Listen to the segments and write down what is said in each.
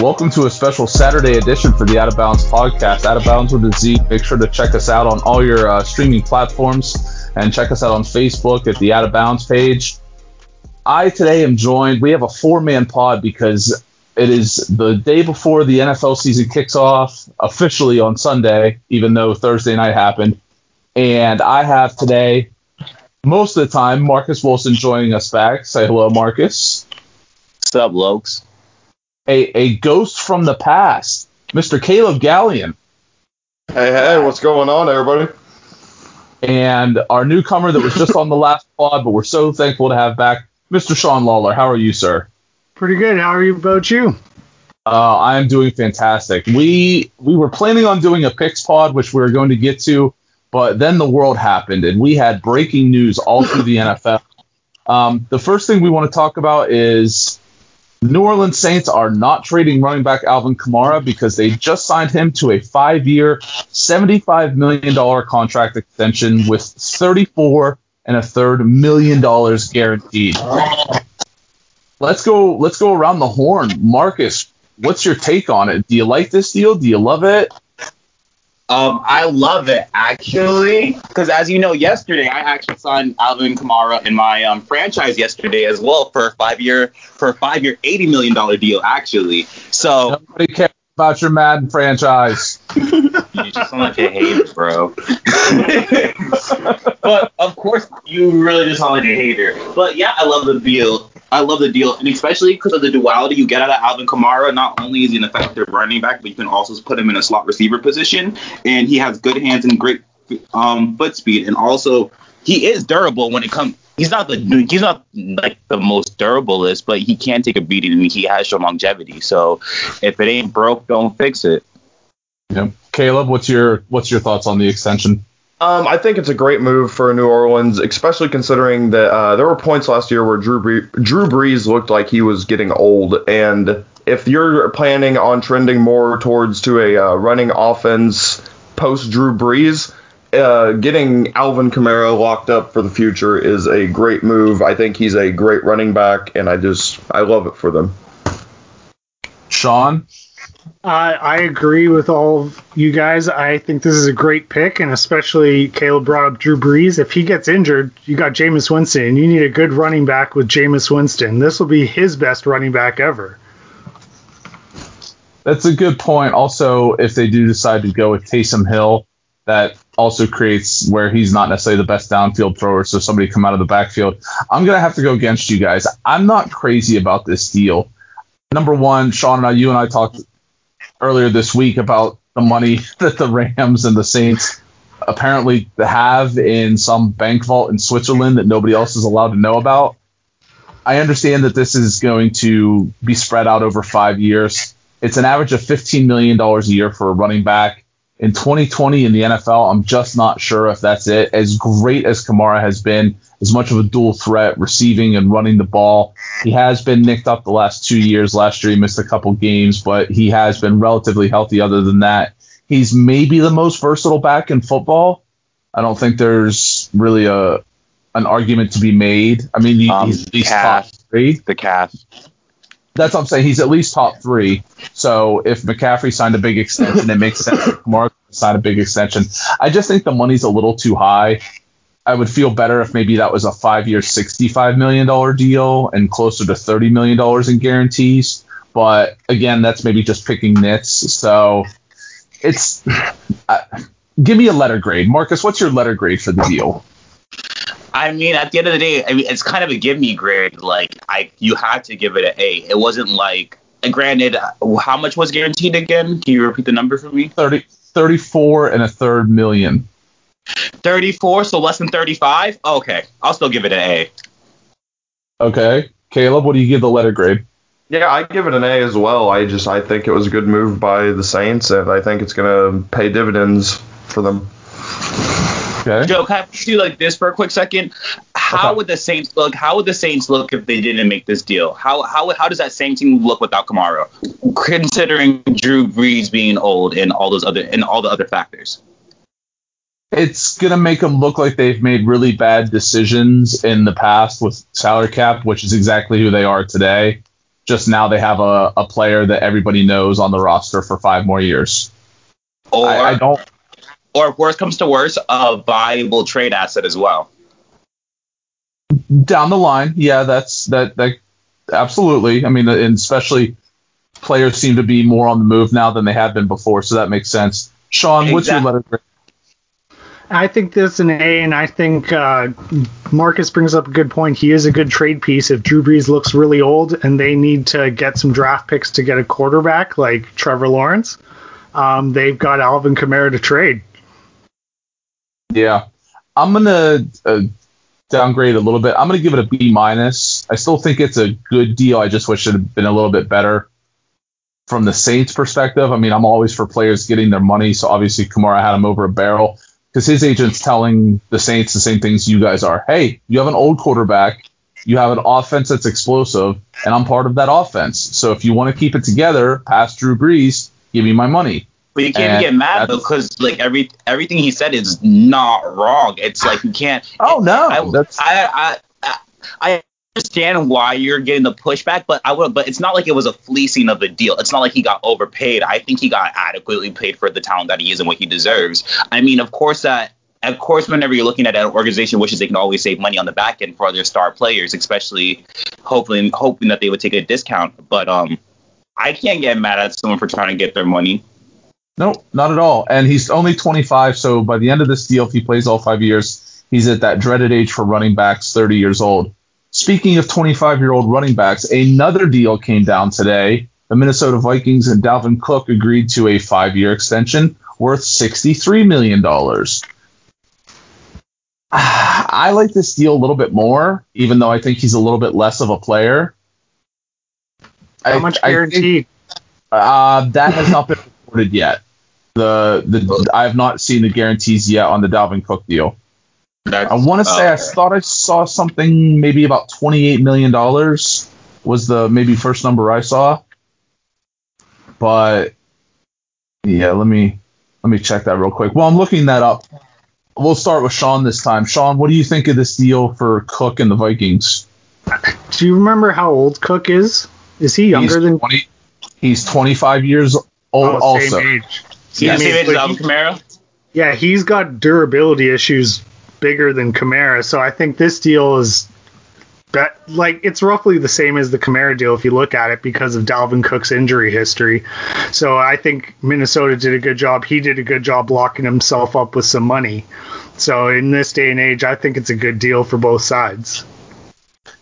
Welcome to a special Saturday edition for the Out of Bounds podcast. Out of Bounds with a Z. Make sure to check us out on all your uh, streaming platforms and check us out on Facebook at the Out of Bounds page. I today am joined. We have a four man pod because it is the day before the NFL season kicks off officially on Sunday, even though Thursday night happened. And I have today, most of the time, Marcus Wilson joining us back. Say hello, Marcus. What's up, Lokes? A, a ghost from the past, Mr. Caleb Gallion. Hey, hey, what's going on, everybody? And our newcomer that was just on the last pod, but we're so thankful to have back, Mr. Sean Lawler. How are you, sir? Pretty good. How are you about you? Uh, I am doing fantastic. We we were planning on doing a picks pod, which we were going to get to, but then the world happened, and we had breaking news all through the NFL. Um, the first thing we want to talk about is New Orleans Saints are not trading running back Alvin Kamara because they just signed him to a five-year, $75 million contract extension with 34 and a third million dollars guaranteed. Let's go. Let's go around the horn. Marcus, what's your take on it? Do you like this deal? Do you love it? Um, I love it actually, because as you know, yesterday I actually signed Alvin Kamara in my um, franchise yesterday as well for a five year for a five year eighty million dollar deal actually. So about your Madden franchise. you just sound like a hater, bro. but of course, you really just sound like a hater. But yeah, I love the deal. I love the deal, and especially because of the duality you get out of Alvin Kamara. Not only is he an effective running back, but you can also put him in a slot receiver position, and he has good hands and great um, foot speed, and also he is durable when it comes. He's not the he's not like the most durablest, but he can take a beating and he has some longevity. So if it ain't broke, don't fix it. Yep. Caleb, what's your what's your thoughts on the extension? Um, I think it's a great move for New Orleans, especially considering that uh, there were points last year where Drew Bre- Drew Brees looked like he was getting old, and if you're planning on trending more towards to a uh, running offense post Drew Brees, uh, getting Alvin Kamara locked up for the future is a great move. I think he's a great running back, and I just I love it for them. Sean, I, I agree with all of you guys. I think this is a great pick, and especially Caleb brought up Drew Brees. If he gets injured, you got Jameis Winston, and you need a good running back with Jameis Winston. This will be his best running back ever. That's a good point. Also, if they do decide to go with Taysom Hill, that also creates where he's not necessarily the best downfield thrower, so somebody come out of the backfield. I'm gonna have to go against you guys. I'm not crazy about this deal. Number one, Sean and I, you and I talked earlier this week about the money that the Rams and the Saints apparently have in some bank vault in Switzerland that nobody else is allowed to know about. I understand that this is going to be spread out over five years. It's an average of $15 million a year for a running back. In 2020 in the NFL, I'm just not sure if that's it. As great as Kamara has been, as much of a dual threat receiving and running the ball, he has been nicked up the last two years. Last year he missed a couple games, but he has been relatively healthy other than that. He's maybe the most versatile back in football. I don't think there's really a an argument to be made. I mean, he, Um, he's calf. top three. The calf. That's what I'm saying. He's at least top three. So if McCaffrey signed a big extension, it makes sense. If Kamara signed a big extension. I just think the money's a little too high. I would feel better if maybe that was a five-year, $65 million deal and closer to $30 million in guarantees. But again, that's maybe just picking nits. So it's uh, give me a letter grade, Marcus. What's your letter grade for the deal? I mean, at the end of the day, I mean, it's kind of a give me grade. Like, I you had to give it an A. It wasn't like, and granted, how much was guaranteed again? Can you repeat the number for me? 30, 34 and a third million. 34, so less than 35? Okay, I'll still give it an A. Okay, Caleb, what do you give the letter grade? Yeah, I give it an A as well. I just I think it was a good move by the Saints, and I think it's gonna pay dividends for them. Okay. Joe, can I ask you like this for a quick second? How Okay. would the Saints look? How would the Saints look if they didn't make this deal? How how how does that same team look without Kamara, considering Drew Brees being old and all those other and all the other factors? it's going to make them look like they've made really bad decisions in the past with salary cap, which is exactly who they are today. Just now they have a, a player that everybody knows on the roster for five more years. Or I, I don't. Or if worse comes to worse, a viable trade asset as well. down the line, yeah, that's that that absolutely. I mean, and especially players seem to be more on the move now than they have been before, so that makes sense. Sean, what's your letter grade? I think this is an A, and I think uh, Marcus brings up a good point. He is a good trade piece. If Drew Brees looks really old and they need to get some draft picks to get a quarterback like Trevor Lawrence, um, they've got Alvin Kamara to trade. Yeah, I'm gonna uh, downgrade a little bit. I'm gonna give it a B minus. I still think it's a good deal. I just wish it had been a little bit better from the Saints' perspective. I mean, I'm always for players getting their money, so obviously Kamara had him over a barrel because his agent's telling the Saints the same things you guys are. Hey, you have an old quarterback. You have an offense that's explosive, and I'm part of that offense. So if you want to keep it together past Drew Brees, give me my money. But you can't And get mad because like every everything he said is not wrong. It's like you can't. Oh, no, I, that's- I, I, I understand why you're getting the pushback, but I would. But it's not like it was a fleecing of the deal. It's not like he got overpaid. I think he got adequately paid for the talent that he is and what he deserves. I mean, of course that. Of course, whenever you're looking at an organization, wishes they can always save money on the back end for their star players, especially hoping hoping that they would take a discount. But um, I can't get mad at someone for trying to get their money. No, not at all. And he's only 25, so by the end of this deal, if he plays all five years, he's at that dreaded age for running backs, 30 years old. Speaking of 25 year old running backs, another deal came down today. The Minnesota Vikings and Dalvin Cook agreed to a five year extension worth $63 million. I like this deal a little bit more, even though I think he's a little bit less of a player. How I- much I think- guaranteed? uh, that has not been reported yet. The the I have not seen the guarantees yet on the Dalvin Cook deal. That's, I want to say I uh, thought I saw something maybe about twenty eight million dollars was the maybe first number I saw. But yeah, let me let me check that real quick. Well, I'm looking that up. We'll start with Sean this time. Sean, what do you think of this deal for Cook and the Vikings? Do you remember how old Cook is? Is he younger he's than 20, he's 25 years old oh, same also. Age? Yeah, I mean, same age as Alvin he- Kamara. Yeah, he's got durability issues bigger than Kamara, so I think this deal is bet like it's roughly the same as the Kamara deal if you look at it because of Dalvin Cook's injury history. So I think Minnesota did a good job. He did a good job locking himself up with some money. So in this day and age, I think it's a good deal for both sides.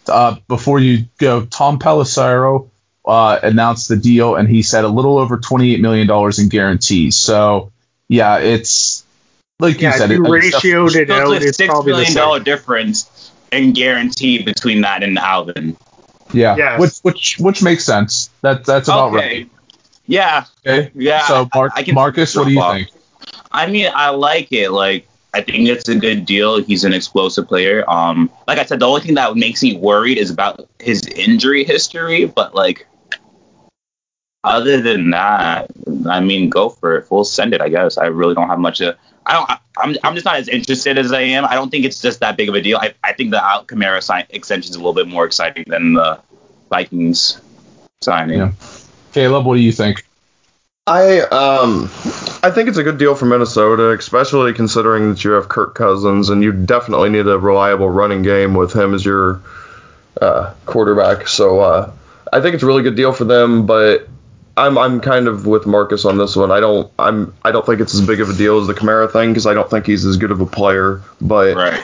uh, before you go, Tom Pelissero uh, announced the deal, and he said a little over $28 million in guarantees. So, yeah, it's like you said. you it- it's ratioed it out, it's a it's six probably the million same. difference in guarantee between that and Alvin. yeah, Yes. which which which makes sense. That that's about okay. right. Yeah, Okay. yeah. So, Mar- I, I Marcus, what do you off. think? I mean, I like it. Like, I think it's a good deal. He's an explosive player. Um, like I said, the only thing that makes me worried is about his injury history. But like, other than that, I mean, go for it. We'll send it. I guess. I really don't have much to. I don't. I, I'm. I'm just not as interested as I am. I don't think it's just that big of a deal. I. I think the Out Kamara sign extension is a little bit more exciting than the Vikings signing. Yeah. Caleb, what do you think? I um I think it's a good deal for Minnesota, especially considering that you have Kirk Cousins and you definitely need a reliable running game with him as your uh, quarterback. So uh, I think it's a really good deal for them, but I'm I'm kind of with Marcus on this one. I don't I'm I don't think it's as big of a deal as the Kamara thing because I don't think he's as good of a player. But Right.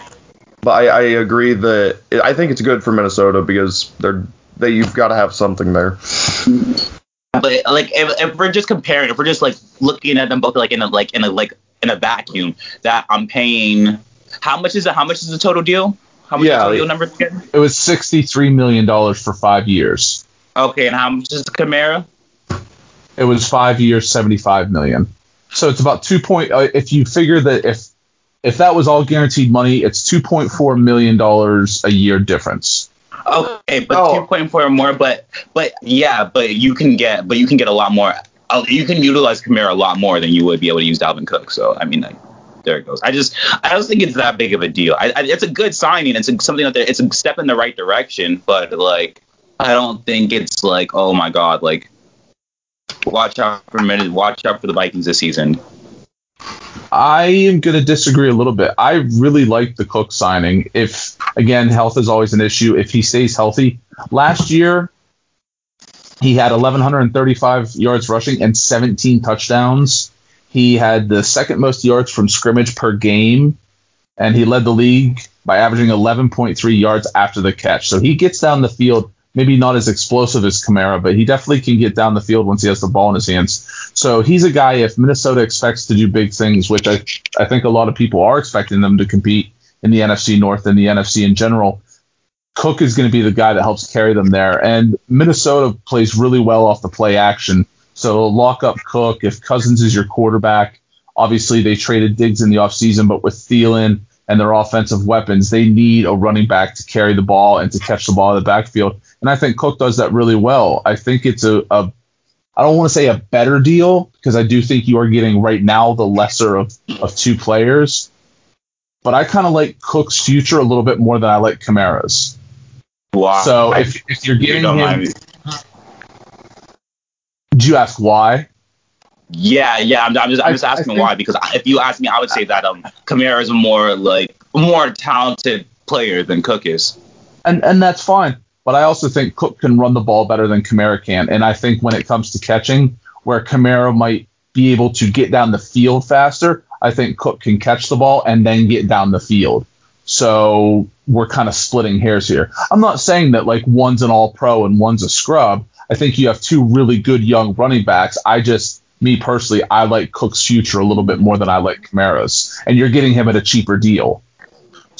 but I, I agree that I think it's good for Minnesota because they're they you've got to have something there. But like, if, if we're just comparing, if we're just like looking at them both like in a like in a like in a vacuum, that I'm paying. How much is it? How much is the total deal? How much Yeah, is the total like- deal number again? It was $63 million for five years. Okay, and how much is the Kamara? It was five years, 75 million. So it's about two point. Uh, if you figure that if if that was all guaranteed money, it's $2.4 million a year difference. Okay, but Oh. two point four or more. But but yeah, but you can get but you can get a lot more. uh, You can utilize Kamara a lot more than you would be able to use Dalvin Cook. So I mean, like, there it goes. I just I don't think it's that big of a deal. I, I, it's a good signing. It's a, something that it's a step in the right direction. But like. I don't think it's like, oh my god, like watch out for minute, watch out for the Vikings this season. I am going to disagree a little bit. I really like the Cook signing. If again, health is always an issue. If he stays healthy, last year he had 1135 yards rushing and 17 touchdowns. He had the second most yards from scrimmage per game, and he led the league by averaging 11.3 yards after the catch. So he gets down the field maybe not as explosive as Kamara, but he definitely can get down the field once he has the ball in his hands. So he's a guy, if Minnesota expects to do big things, which I, I think a lot of people are expecting them to compete in the NFC North and the NFC in general, Cook is going to be the guy that helps carry them there. And Minnesota plays really well off the play action. So lock up Cook. If Cousins is your quarterback, obviously they traded Diggs in the offseason, but with Thielen and their offensive weapons, they need a running back to carry the ball and to catch the ball in the backfield. And I think Cook does that really well. I think it's a, a I don't want to say a better deal because I do think you are getting right now the lesser of, of two players. But I kind of like Cook's future a little bit more than I like Kamara's. Wow. So if, if you're getting You him, did you ask why? Yeah, yeah. I'm, I'm just, I'm just I asking why because if you ask me, I would say that um, Kamara is a more like more talented player than Cook is. and and that's fine. But I also think Cook can run the ball better than Kamara can, and I think when it comes to catching, where Kamara might be able to get down the field faster, I think Cook can catch the ball and then get down the field. So we're kind of splitting hairs here. I'm not saying that like one's an all pro and one's a scrub. I think you have two really good young running backs. I just, me personally, I like Cook's future a little bit more than I like Kamara's, and you're getting him at a cheaper deal.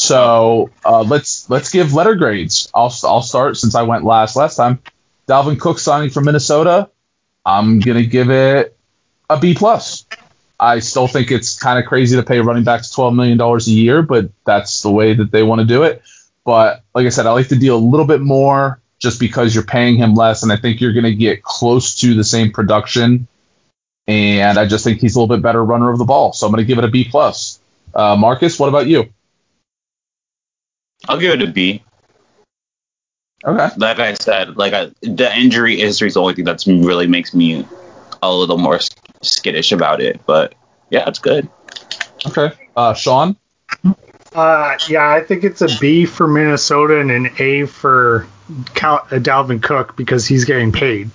So uh, let's let's give letter grades. I'll I'll start since I went last last time. Dalvin Cook signing from Minnesota. I'm gonna give it a B plus. I still think it's kind of crazy to pay running backs twelve million dollars a year, but that's the way that they want to do it. But like I said, I like the deal a little bit more just because you're paying him less, and I think you're gonna get close to the same production. And I just think he's a little bit better runner of the ball, so I'm gonna give it a B plus. Uh, Marcus, what about you? I'll give it a B. Okay. Like I said, like I, the injury history is the only thing that's really makes me a little more skittish about it. But yeah, it's good. Okay. Uh, Sean? Uh, yeah, I think it's a B for Minnesota and an A for Cal- uh, Dalvin Cook because he's getting paid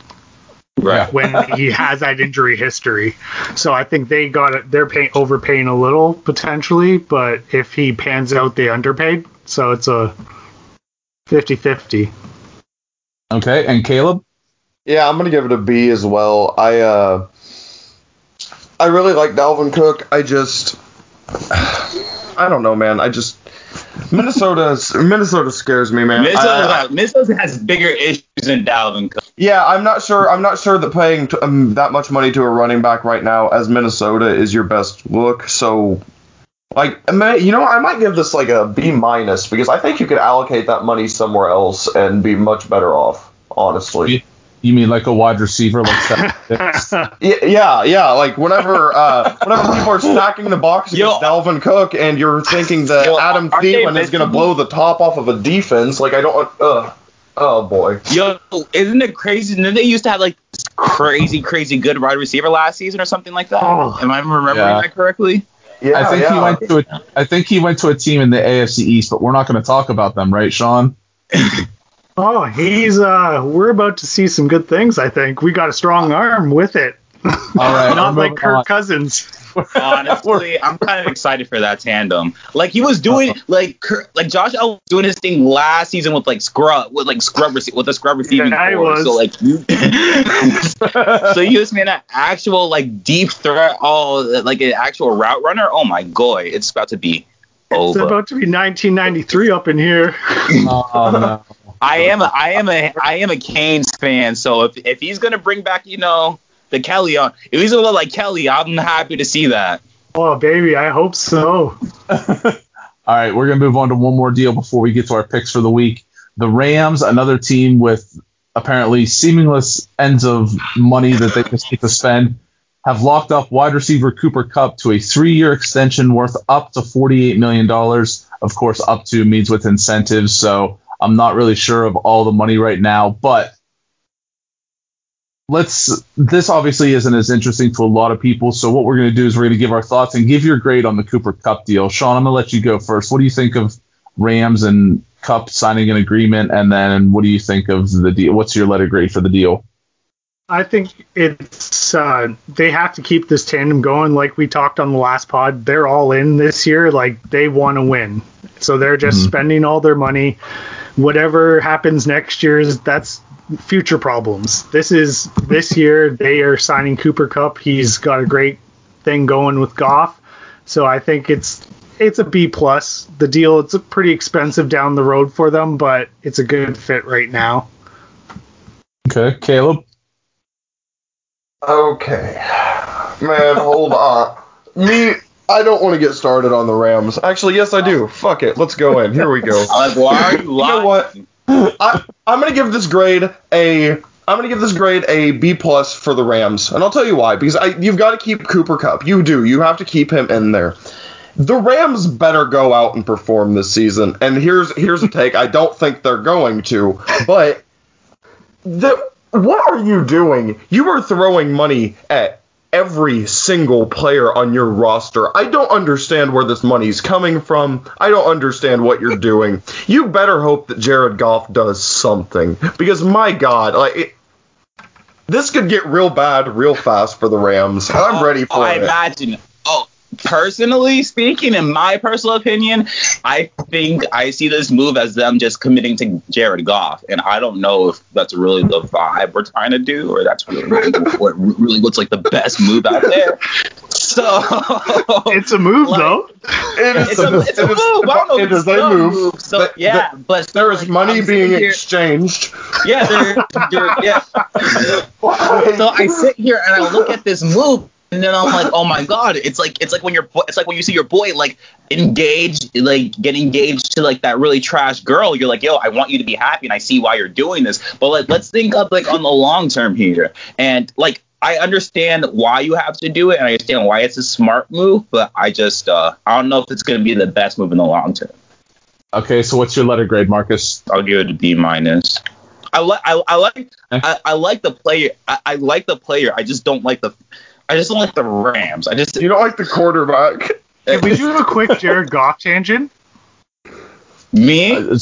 Right. when he has that injury history. So I think they got it. They're paying overpaying a little potentially, but if he pans out, they underpaid. So it's a 50-50. Okay. And Caleb? Yeah, I'm gonna give it a B as well. I uh, I really like Dalvin Cook. I just, I don't know, man. I just Minnesota Minnesota scares me, man. Minnesota, I- has, Minnesota has bigger issues than Dalvin Cook. yeah, I'm not sure. I'm not sure that paying t- um, that much money to a running back right now as Minnesota is your best look. So, like, you know, I might give this like a B minus because I think you could allocate that money somewhere else and be much better off. Honestly. You mean like a wide receiver like that? Yeah, yeah, yeah. Like whenever, uh, whenever people are stacking the box Yo. against Dalvin Cook, and you're thinking that Yo, Adam aren't Thielen is going to blow the top off of a defense, like I don't. Uh, oh boy. Yo, isn't it crazy? Didn't they used to have like this crazy, crazy good wide receiver last season or something like that? Oh. Am I remembering Yeah. that correctly? Yeah, I think yeah. he went to a, I think he went to a team in the AFC East, but we're not going to talk about them, right, Sean? Oh, he's uh we're about to see some good things, I think. We got a strong arm with it. All right. Not we're like moving Kirk on. Cousins. Honestly, I'm kind of excited for that tandem. Like he was doing, uh-huh. like Kir- like Josh Allen was doing his thing last season with like scrub, with like scrub rece- with the scrub receiving Yeah, he core. was. So like you, so you just made an actual like deep threat, all like an actual route runner. Oh my god, it's about to be It's about to be 1993 up in here. Oh, no. I am a, I am a I am a Canes fan, so if if he's gonna bring back you know the Kelly on, if he's gonna look like Kelly, I'm happy to see that. Oh, baby, I hope so. All right, we're going to move on to one more deal before we get to our picks for the week. The Rams, another team with apparently seamless ends of money that they just get to spend, have locked up wide receiver Cooper Kupp to a three-year extension worth up to $48 million. Of course, up to means with incentives. So I'm not really sure of all the money right now, but let's this obviously isn't as interesting to a lot of people so what we're going to do is we're going to give our thoughts and give your grade on the cooper kupp deal sean i'm going to let you go first what do you think of rams and kupp signing an agreement and then what do you think of the deal what's your letter grade for the deal I think it's uh, they have to keep this tandem going. Like we talked on the last pod, they're all in this year. Like they want to win, so they're just mm-hmm. spending all their money. Whatever happens next year, that's future problems. This is this year they are signing Cooper Kupp. He's got a great thing going with Goff, so I think it's it's a B plus. The deal it's pretty expensive down the road for them, but it's a good fit right now. Okay, Caleb. Okay. Man, hold on. Me, I don't want to get started on the Rams. Actually, yes, I do. Fuck it. Let's go in. Here we go. like, why are you lying? You know what? I, I'm gonna give this grade a. I'm gonna give this grade a B plus for the Rams, and I'll tell you why. Because I, you've got to keep Cooper Kupp. You do. You have to keep him in there. The Rams better go out and perform this season. And here's here's a take. I don't think they're going to, but the what are you doing? You are throwing money at every single player on your roster. I don't understand where this money's coming from. I don't understand what you're doing. You better hope that Jared Goff does something because my God, like it, this could get real bad real fast for the Rams. I'm oh, ready for I it. I imagine personally speaking, in my personal opinion, I think I see this move as them just committing to Jared Goff, and I don't know if that's really the vibe we're trying to do, or that's really what really looks like the best move out there. So it's a move, like, though. It's, a, it's a move. I don't know it is a move. move. So but, yeah, the, but there is like, money being here, exchanged. Yeah, there, there, yeah. so I sit here and I look at this move and then I'm like, oh my god, it's like it's like when you're it's like when you see your boy like engaged, like get engaged to like that really trash girl. You're like, yo, I want you to be happy, and I see why you're doing this. But like, let's think of like on the long term here, and like I understand why you have to do it, and I understand why it's a smart move, but I just uh, I don't know if it's going to be the best move in the long term. Okay, so what's your letter grade, Marcus? I'll give it a B minus. I like I, I like I, I, like the player. I, I like the player. I just don't like the I just don't like the Rams. I just you don't like the quarterback. Can we do a quick Jared Goff tangent? Me? Uh,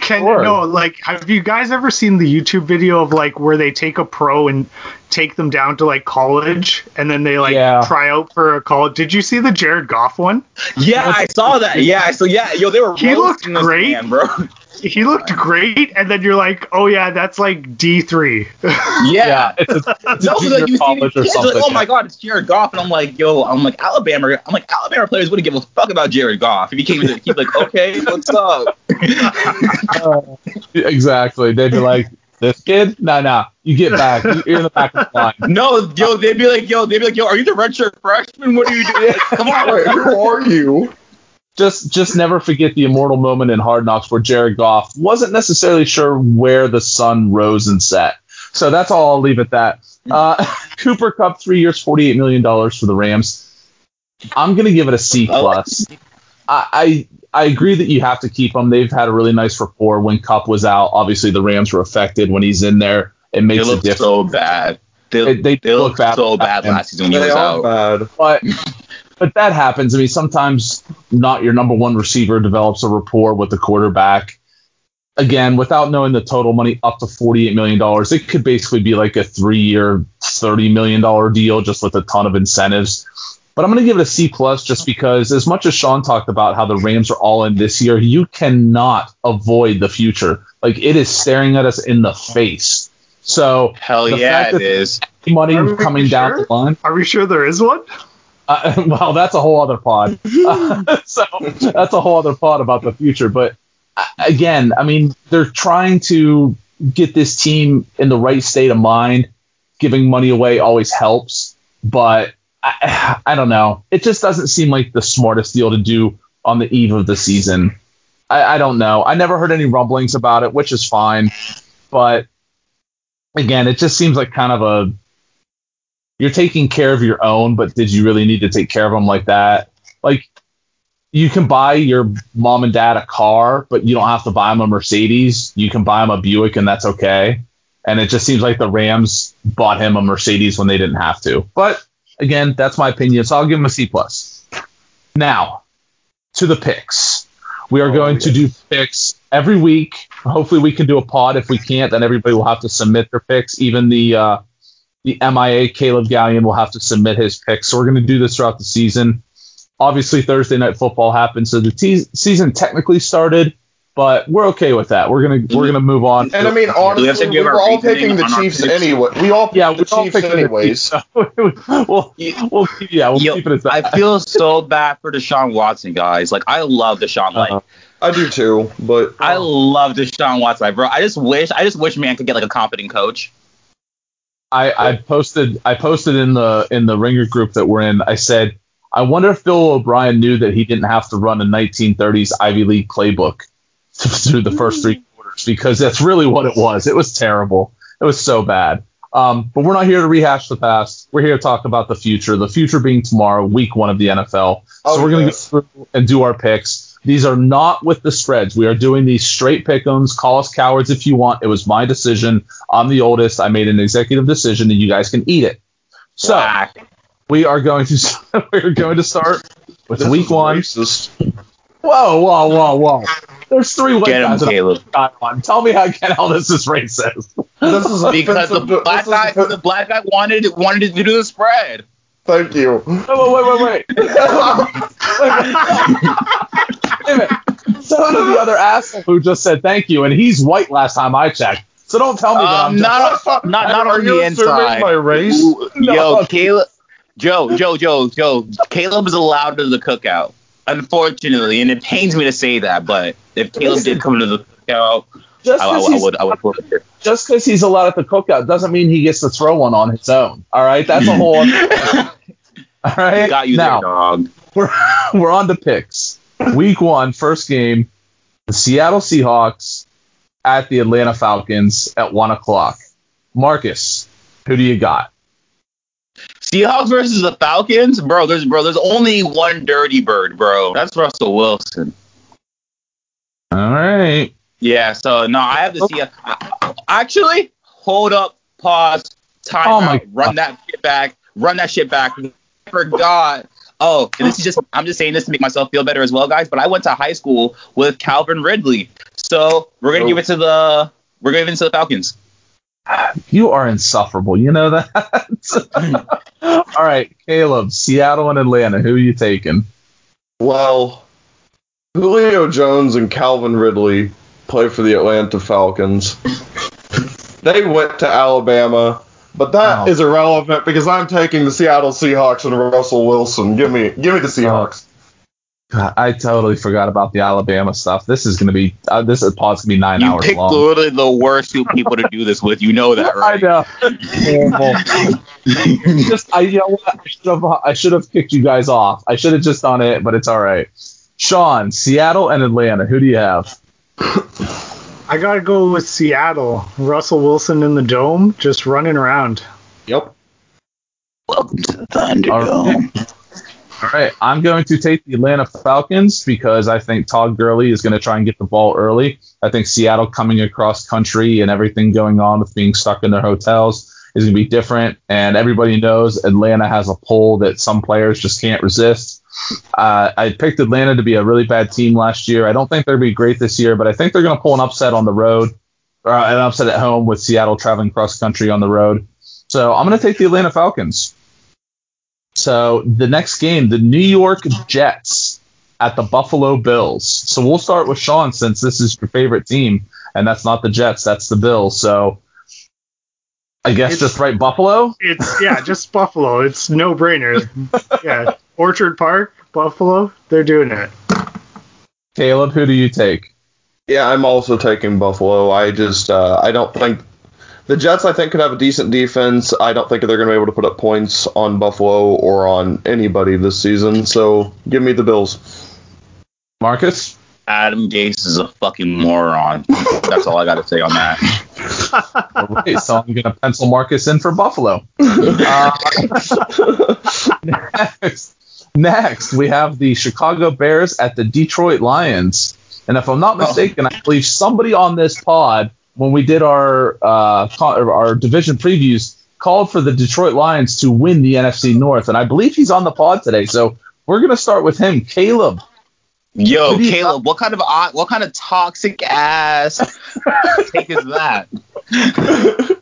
Can sure. no, like have you guys ever seen the YouTube video of like where they take a pro and take them down to like college and then they like yeah. try out for a college? Did you see the Jared Goff one? Yeah, I saw that. Yeah, so yeah, yo, they were he looked great, man, bro he looked great, and then you're like, oh yeah, that's like D three. yeah, yeah, it's a, it's a no, like, you college see, or something. Like, oh my god, it's Jared Goff, and I'm like, yo, I'm like Alabama. I'm like Alabama players wouldn't give a fuck about Jared Goff if he came in. He'd be like, okay, what's up? uh, exactly. They'd be like, this kid? No, no. You get back. You're in the back of the line. No, yo, they'd be like, yo, they'd be like, yo, are you the redshirt freshman? What are you doing? Come on, who are you? Just just never forget the immortal moment in Hard Knocks where Jared Goff wasn't necessarily sure where the sun rose and set. So that's all I'll leave at that. Uh, Cooper Kupp, three years, forty-eight million dollars for the Rams. I'm gonna give it a C plus. I, I I agree that you have to keep them. They've had a really nice rapport when Kupp was out. Obviously, the Rams were affected when he's in there. It makes they look a difference. so bad. They, they, they, they look, look bad so bad last season when he was out. Bad. But but that happens. I mean, sometimes not your number one receiver develops a rapport with the quarterback. Again, without knowing the total money up to $48 million, it could basically be like a three year, $30 million deal just with a ton of incentives. But I'm going to give it a C plus just because, as much as Sean talked about how the Rams are all in this year, you cannot avoid the future. Like it is staring at us in the face. So hell yeah, it is. Money coming down sure? the line. Are we sure there is one? Uh, well, that's a whole other pod. Uh, so that's a whole other pod about the future. But uh, again, I mean, they're trying to get this team in the right state of mind. Giving money away always helps, but I, I don't know. It just doesn't seem like the smartest deal to do on the eve of the season. I, I don't know. I never heard any rumblings about it, which is fine. But again, it just seems like kind of a you're taking care of your own, but did you really need to take care of them like that? Like, you can buy your mom and dad a car, but you don't have to buy them a Mercedes. You can buy them a Buick, and that's okay. And it just seems like the Rams bought him a Mercedes when they didn't have to. But again, that's my opinion, so I'll give him a C plus. Now, to the picks. We are Oh, going to do picks every week. Hopefully, we can do a pod. If we can't, then everybody will have to submit their picks. Even the uh, the MIA Caleb Gallion will have to submit his picks. So we're going to do this throughout the season. Obviously, Thursday night football happened, so the te- season technically started, but we're okay with that. We're gonna we're gonna move on. And I mean, we have to honestly, we give our were all reasoning picking the Chiefs picks? anyway. We all picked yeah, the we're all Chiefs picking the anyways. Chiefs, so we'll, we'll, yeah, we'll Yo, keep it as I feel so bad for Deshaun Watson, guys. Like I love Deshaun. Like Uh, I do too, but I love Deshaun Watson, bro. I just wish, I just wish man could get like a competent coach. I, I posted I posted in the in the ringer group that we're in. I said I wonder if Bill O'Brien knew that he didn't have to run a 1930s Ivy League playbook through the first three quarters because that's really what it was. It was terrible. It was so bad. Um, but we're not here to rehash the past. We're here to talk about the future. The future being tomorrow, week one of the NFL. So Oh, we're going to go through and do our picks. These are not with the spreads. We are doing these straight pick'ems. Call us cowards if you want. It was my decision. I'm the oldest. I made an executive decision, and you guys can eat it. So Whack. we are going to we're going to start with this week is one. racist. Whoa, whoa, whoa, whoa! There's three white Get him, guys that Caleb. On. Tell me how get how this is racist. This is Because the black this guy, is the black guy wanted wanted to do the spread. Thank you. Wait, wait, wait, wait, wait. wait, wait. Wait a minute. So the other asshole who just said thank you, and he's white last time I checked. So don't tell me that I'm Um, not not not Are on you the inside. my race? No. Yo, Caleb, Joe, Joe, Joe, Joe. Caleb is allowed to the cookout. Unfortunately, and it pains me to say that, but if Caleb did come to the cookout, just I, I, because I he's, would I would work with just 'cause he's allowed at the cookout doesn't mean he gets to throw one on his own. All right, that's a whole. Other, all right, Got you now there, dog. we're we're on the picks. Week one, first game, the Seattle Seahawks at the Atlanta Falcons at one o'clock. Marcus, who do you got? Seahawks versus the Falcons, bro. There's bro. There's only one dirty bird, bro. That's Russell Wilson. All right. Yeah. So no, I have the Seahawks. Actually, hold up, pause, time Oh my out, run that shit back, run that shit back. I forgot. Oh, and this is just I'm just saying this to make myself feel better as well, guys. But I went to high school with Calvin Ridley, so we're gonna Oh. give it to the we're gonna give it to the Falcons. You are insufferable. You know that? All right, Caleb, Seattle and Atlanta. Who are you taking? Well, Julio Jones and Calvin Ridley play for the Atlanta Falcons. They went to Alabama, but that Oh. is irrelevant because I'm taking the Seattle Seahawks and Russell Wilson. Give me, give me the Seahawks. God, I totally forgot about the Alabama stuff. This is going to be uh, this is pod's going to be nine You hours picked long. literally the worst two people to do this with. You know that, I right? know. Just I you know what? I should have I should have kicked you guys off. I should have just done it, but it's all right. Sean, Seattle and Atlanta. Who do you have? I gotta go with Seattle. Russell Wilson in the dome, just running around. Yep. Welcome to the Thunderdome. All right. All right, I'm going to take the Atlanta Falcons because I think Todd Gurley is going to try and get the ball early. I think Seattle coming across country and everything going on with being stuck in their hotels is going to be different. And everybody knows Atlanta has a pull that some players just can't resist. Uh, I picked Atlanta to be a really bad team last year. I don't think they're going to be great this year, but I think they're going to pull an upset on the road or an upset at home with Seattle traveling cross country on the road. So I'm going to take the Atlanta Falcons. So the next game, the New York Jets at the Buffalo Bills. So we'll start with Sean since this is your favorite team, and that's not the Jets, that's the Bills. So I guess It's- just right Buffalo. It's yeah, just Buffalo. It's no brainer. Yeah, Orchard Park, Buffalo. They're doing it. Caleb, who do you take? Yeah, I'm also taking Buffalo. I just, uh, I don't think the Jets. I think could have a decent defense. I don't think they're going to be able to put up points on Buffalo or on anybody this season. So give me the Bills. Marcus? Adam Gase is a fucking moron. That's all I got to say on that. All right, so I'm going to pencil Marcus in for Buffalo. Uh, next, Next, we have the Chicago Bears at the Detroit Lions. And if I'm not mistaken, I believe somebody on this pod, when we did our uh, our division previews, called for the Detroit Lions to win the NFC North. And I believe he's on the pod today. So we're going to start with him. Caleb, Yo, Caleb, what kind of what kind of toxic ass take is that?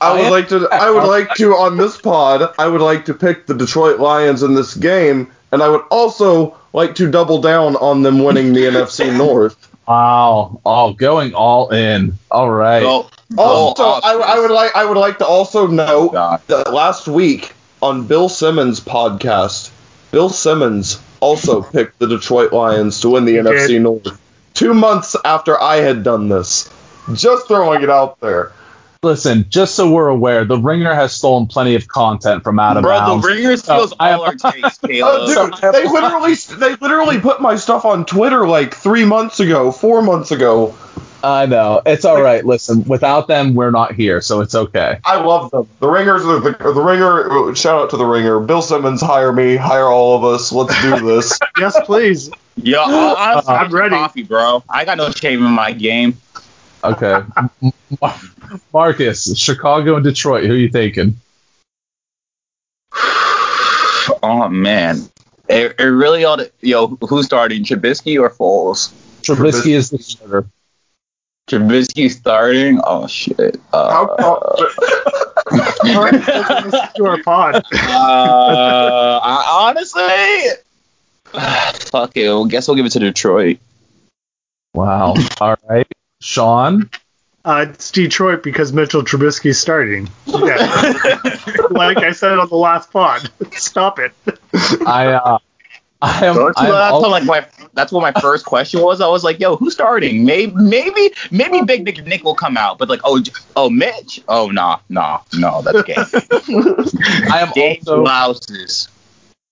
I would like to. I would like to on this pod. I would like to pick the Detroit Lions in this game, and I would also like to double down on them winning the NFC North. Wow. Oh, going all in. All right. Go, go Also, off I, I would like. I would like to also note God. that last week on Bill Simmons' podcast, Bill Simmons also picked the Detroit Lions to win the NFC did. North. Two months after I had done this, just throwing it out there. Listen, just so we're aware, the Ringer has stolen plenty of content from out of Bro, bounds. the Ringer steals Oh, I our takes, Oh, Caleb. dude, they literally they literally put my stuff on Twitter like three months ago, four months ago. I know. It's all right. Listen, without them, we're not here, so it's okay. I love them. The ringers, are the, the ringer. Shout out to the ringer. Bill Simmons, hire me, hire all of us. Let's do this. Yes, please. Yo, I, I, I'm ready. Coffee, bro. I got no shame in my game. Okay. Mar- Marcus, Chicago and Detroit. Who are you thinking? Oh man, it, it really ought to. Yo, who's starting? Trubisky or Foles? Trubisky is the starter. Trubisky starting? Oh shit. How Uh, come- All right, listen to our pod. uh, I, honestly, fuck it. Well, guess we'll give it to Detroit. Wow. All right. Sean. Uh, it's Detroit because Mitchell Trubisky's starting. Yeah. like I said on the last pod. Stop it. I uh, I am. I'm that's, al- what, like my, that's what my first question was. I was like, "Yo, who's starting? Maybe, maybe, maybe Big Nick Nick will come out." But like, oh, J- oh, Mitch? Oh, nah, nah, no, that's gay. I am Game also. blouses.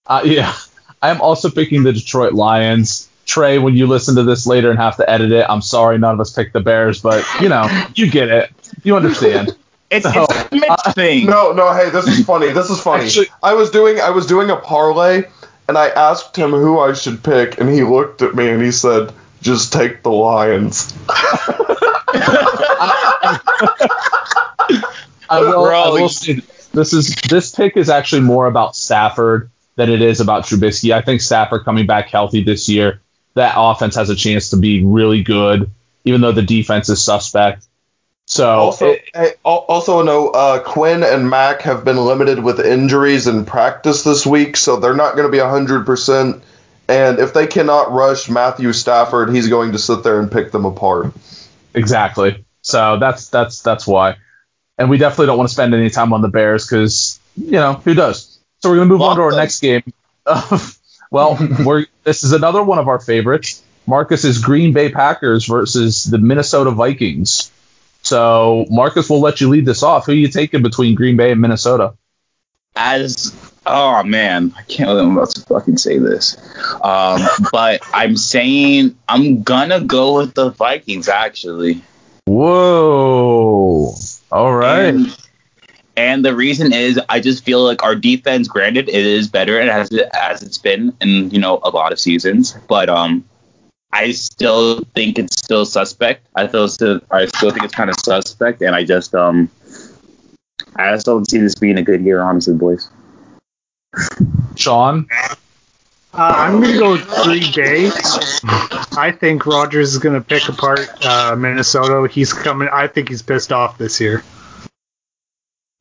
Uh, yeah. I am also picking the Detroit Lions. Trey, when you listen to this later and have to edit it, I'm sorry none of us picked the Bears, but you know, you get it. You understand. It's, No, it's a Mitch uh, thing. no, no. Hey, this is funny. This is funny. Actually- I was doing I was doing a parlay, and I asked him who I should pick, and he looked at me and he said, "Just take the Lions." I will, I will say this is this pick is actually more about Stafford than it is about Trubisky. I think Stafford coming back healthy this year, that offense has a chance to be really good, even though the defense is suspect. So Also, it- hey, also note: uh, Quinn and Mack have been limited with injuries in practice this week, so they're not going to be hundred percent. And if they cannot rush Matthew Stafford, he's going to sit there and pick them apart. Exactly. So that's that's that's why. And we definitely don't want to spend any time on the Bears because you know who does. So we're gonna move on to our next game. Well, we're this is another one of our favorites. Marcus's Green Bay Packers versus the Minnesota Vikings. So Marcus, we'll let you lead this off. Who are you taking between Green Bay and Minnesota? as oh man, I can't believe I'm about to fucking say this. Um, but I'm saying I'm gonna go with the Vikings actually. Whoa. All right. And, and the reason is I just feel like our defense, granted, it is better and as it as it's been in you know a lot of seasons, but um. I still think it's still suspect. I still, still I still think it's kind of suspect, and I just um, I just don't see this being a good year, honestly, boys. Sean. Uh, I'm going to go with Green Bay. I think Rodgers is going to pick apart uh, Minnesota. He's coming. I think he's pissed off this year.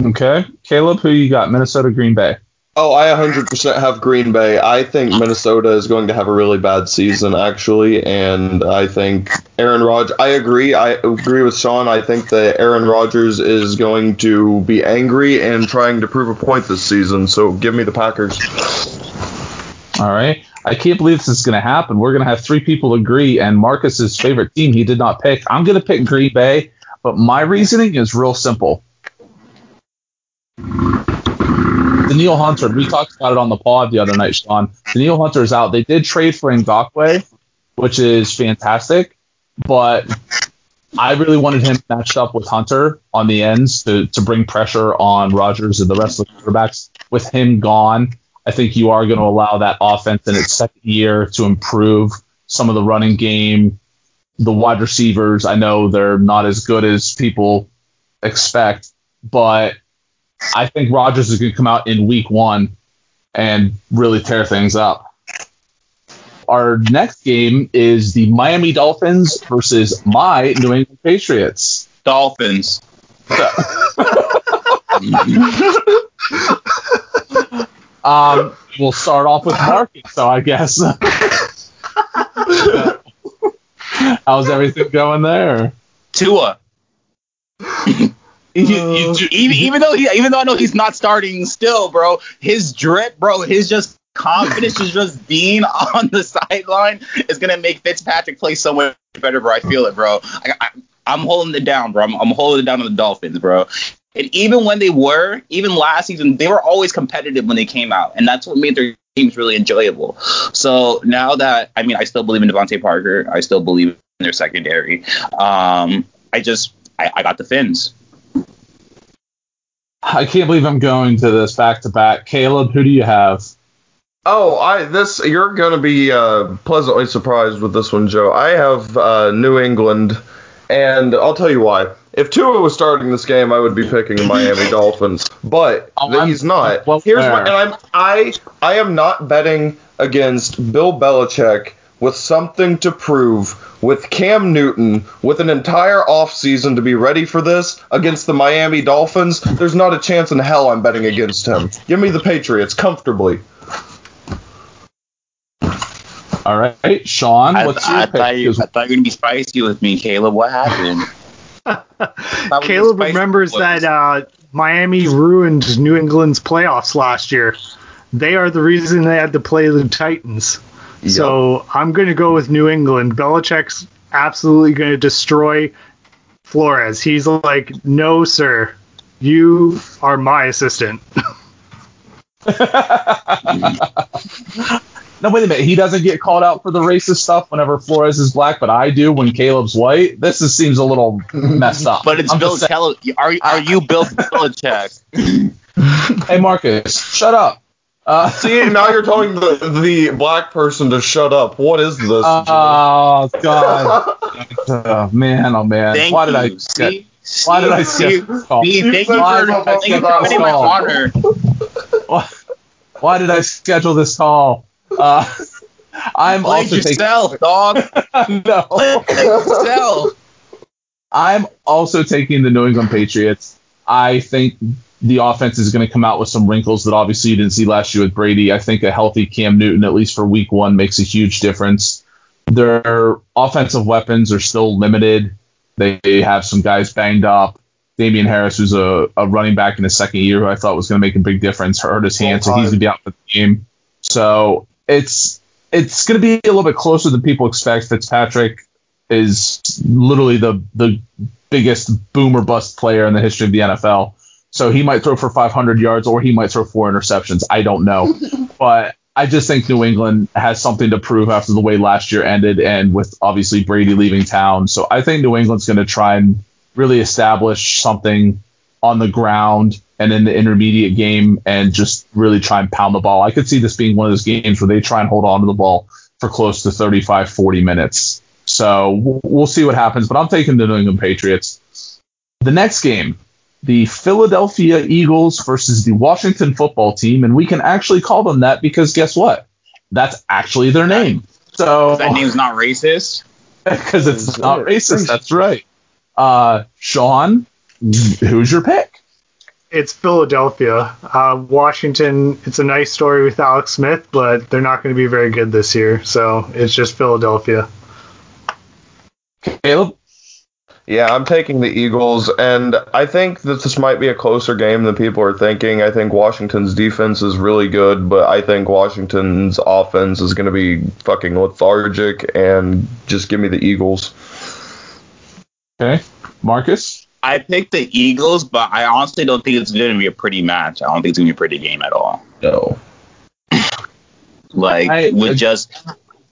Okay. Caleb, who you got? Minnesota, Green Bay. Oh, I 100% have Green Bay. I think Minnesota is going to have a really bad season, actually, and I think Aaron Rodgers. I agree. I agree with Sean. I think that Aaron Rodgers is going to be angry and trying to prove a point this season. So give me the Packers. All right. I can't believe this is going to happen. We're going to have three people agree, and Marcus's favorite team he did not pick. I'm going to pick Green Bay, but my reasoning is real simple. Danielle Hunter, we talked about it on the pod the other night, Sean. Danielle Hunter is out. They did trade for Ngakoue, which is fantastic, but I really wanted him matched up with Hunter on the ends to, to bring pressure on Rodgers and the rest of the quarterbacks. With him gone, I think you are going to allow that offense in its second year to improve some of the running game. The wide receivers, I know they're not as good as people expect, but I think Rodgers is going to come out in week one and really tear things up. Our next game is the Miami Dolphins versus my New England Patriots. Dolphins. Um, we'll start off with Marcus, so I guess. How's everything going there? Tua. You- you do- even, even though he, even though I know he's not starting still, bro, his drip, bro, his just confidence is just being on the sideline is gonna make Fitzpatrick play so much better, bro. I feel it, bro. I, I, I'm holding it down, bro. I'm, I'm holding it down on the Dolphins, bro. And even when they were, even last season, they were always competitive when they came out, and that's what made their teams really enjoyable. So now that I mean, I still believe in DeVante Parker. I still believe in their secondary. Um, I just I, I got the Fins. I can't believe I'm going to this back to back. Caleb, who do you have? Oh, I this you're gonna be uh, pleasantly surprised with this one, Joe. I have uh, New England, and I'll tell you why. If Tua was starting this game, I would be picking the Miami Dolphins, but Oh, I'm- he's not. well, Here's why, and I'm I I am not betting against Bill Belichick with something to prove with Cam Newton with an entire offseason to be ready for this against the Miami Dolphins. There's not a chance in hell I'm betting against him. Give me the Patriots comfortably. All right, Sean, I, what's your I pick? thought you, 'Cause I thought you were gonna be spicy with me, Caleb. What happened? Thought we were Caleb remembers that uh, Miami ruined New England's playoffs last year. They are the reason they had to play the Titans. So I'm going to go with New England. Belichick's absolutely going to destroy Flores. He's like, no, sir, you are my assistant. no, wait a minute. He doesn't get called out for the racist stuff whenever Flores is black, but I do when Caleb's white. This is, seems a little messed up. But it's I'm Bill just Are are you Bill Belichick? Hey, Marcus, shut up. Uh, See, now you're telling the the black person to shut up. What is this? oh God, oh, man, oh man. Thank Why did I? you. See? Why did I See? skip this call? See, thank you Why for did I thank you skip for this my call? honor. Why, why did I schedule this call? Uh, I'm Play also taking yourself, dog. no. Play yourself. I'm also taking the New England Patriots. I think the offense is going to come out with some wrinkles that obviously you didn't see last year with Brady. I think a healthy Cam Newton, at least for week one, makes a huge difference. Their offensive weapons are still limited. They have some guys banged up. Damien Harris, who's a, a running back in his second year, who I thought was going to make a big difference, hurt his hand, so he's going to be out for the game. So it's it's going to be a little bit closer than people expect. Fitzpatrick is literally the the biggest boomer bust player in the history of the NFL. So he might throw for 500 yards or he might throw four interceptions. I don't know, but I just think New England has something to prove after the way last year ended, and with obviously Brady leaving town. So I think New England's going to try and really establish something on the ground and in the intermediate game and just really try and pound the ball. I could see this being one of those games where they try and hold on to the ball for close to 35, 40 minutes. So we'll- we'll see what happens, but I'm taking the New England Patriots. The next game, the Philadelphia Eagles versus the Washington football team, and we can actually call them that because guess what? That's actually their name. So That name's not racist. because it's not racist. That's right. Uh, Sean, who's your pick? It's Philadelphia. Uh, Washington, it's a nice story with Alex Smith, but they're not going to be very good this year. So it's just Philadelphia. Caleb. Yeah, I'm taking the Eagles, and I think that this might be a closer game than people are thinking. I think Washington's defense is really good, but I think Washington's offense is going to be fucking lethargic, and just give me the Eagles. Okay, Marcus. I picked the Eagles, but I honestly don't think it's going to be a pretty match. I don't think it's going to be a pretty game at all. No. Like I- with uh, just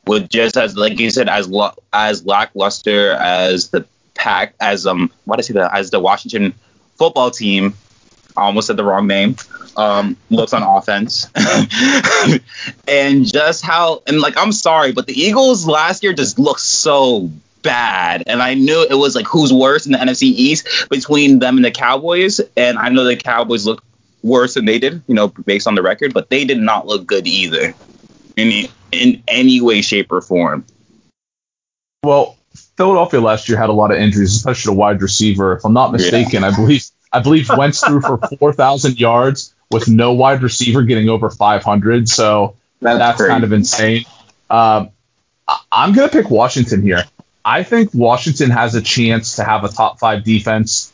with just as like you said as lo- as lackluster as the pack as um what I as the Washington football team. I almost said the wrong name. um, looks on offense, and just how and like I'm sorry, but the Eagles last year just looked so bad, and I knew it was like who's worse in the NFC East between them and the Cowboys, and I know the Cowboys look worse than they did, you know, based on the record, but they did not look good either, in in any way, shape, or form. Well, Philadelphia last year had a lot of injuries, especially the wide receiver. If I'm not mistaken, yeah. I believe I believe Wentz threw for 4,000 yards with no wide receiver getting over 500. So that's, that's kind of insane. Um, I'm going to pick Washington here. I think Washington has a chance to have a top five defense.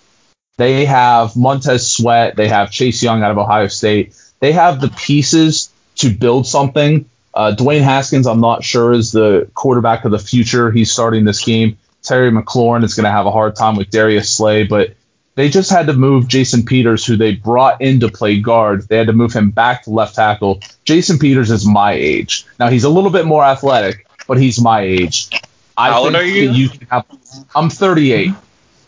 They have Montez Sweat. They have Chase Young out of Ohio State. They have the pieces to build something. Uh, Dwayne Haskins, I'm not sure, is the quarterback of the future. He's starting this game. Terry McLaurin is going to have a hard time with Darius Slay, but they just had to move Jason Peters, who they brought in to play guard. They had to move him back to left tackle. Jason Peters is my age. Now he's a little bit more athletic, but he's my age. I How old are you? you have, I'm 38.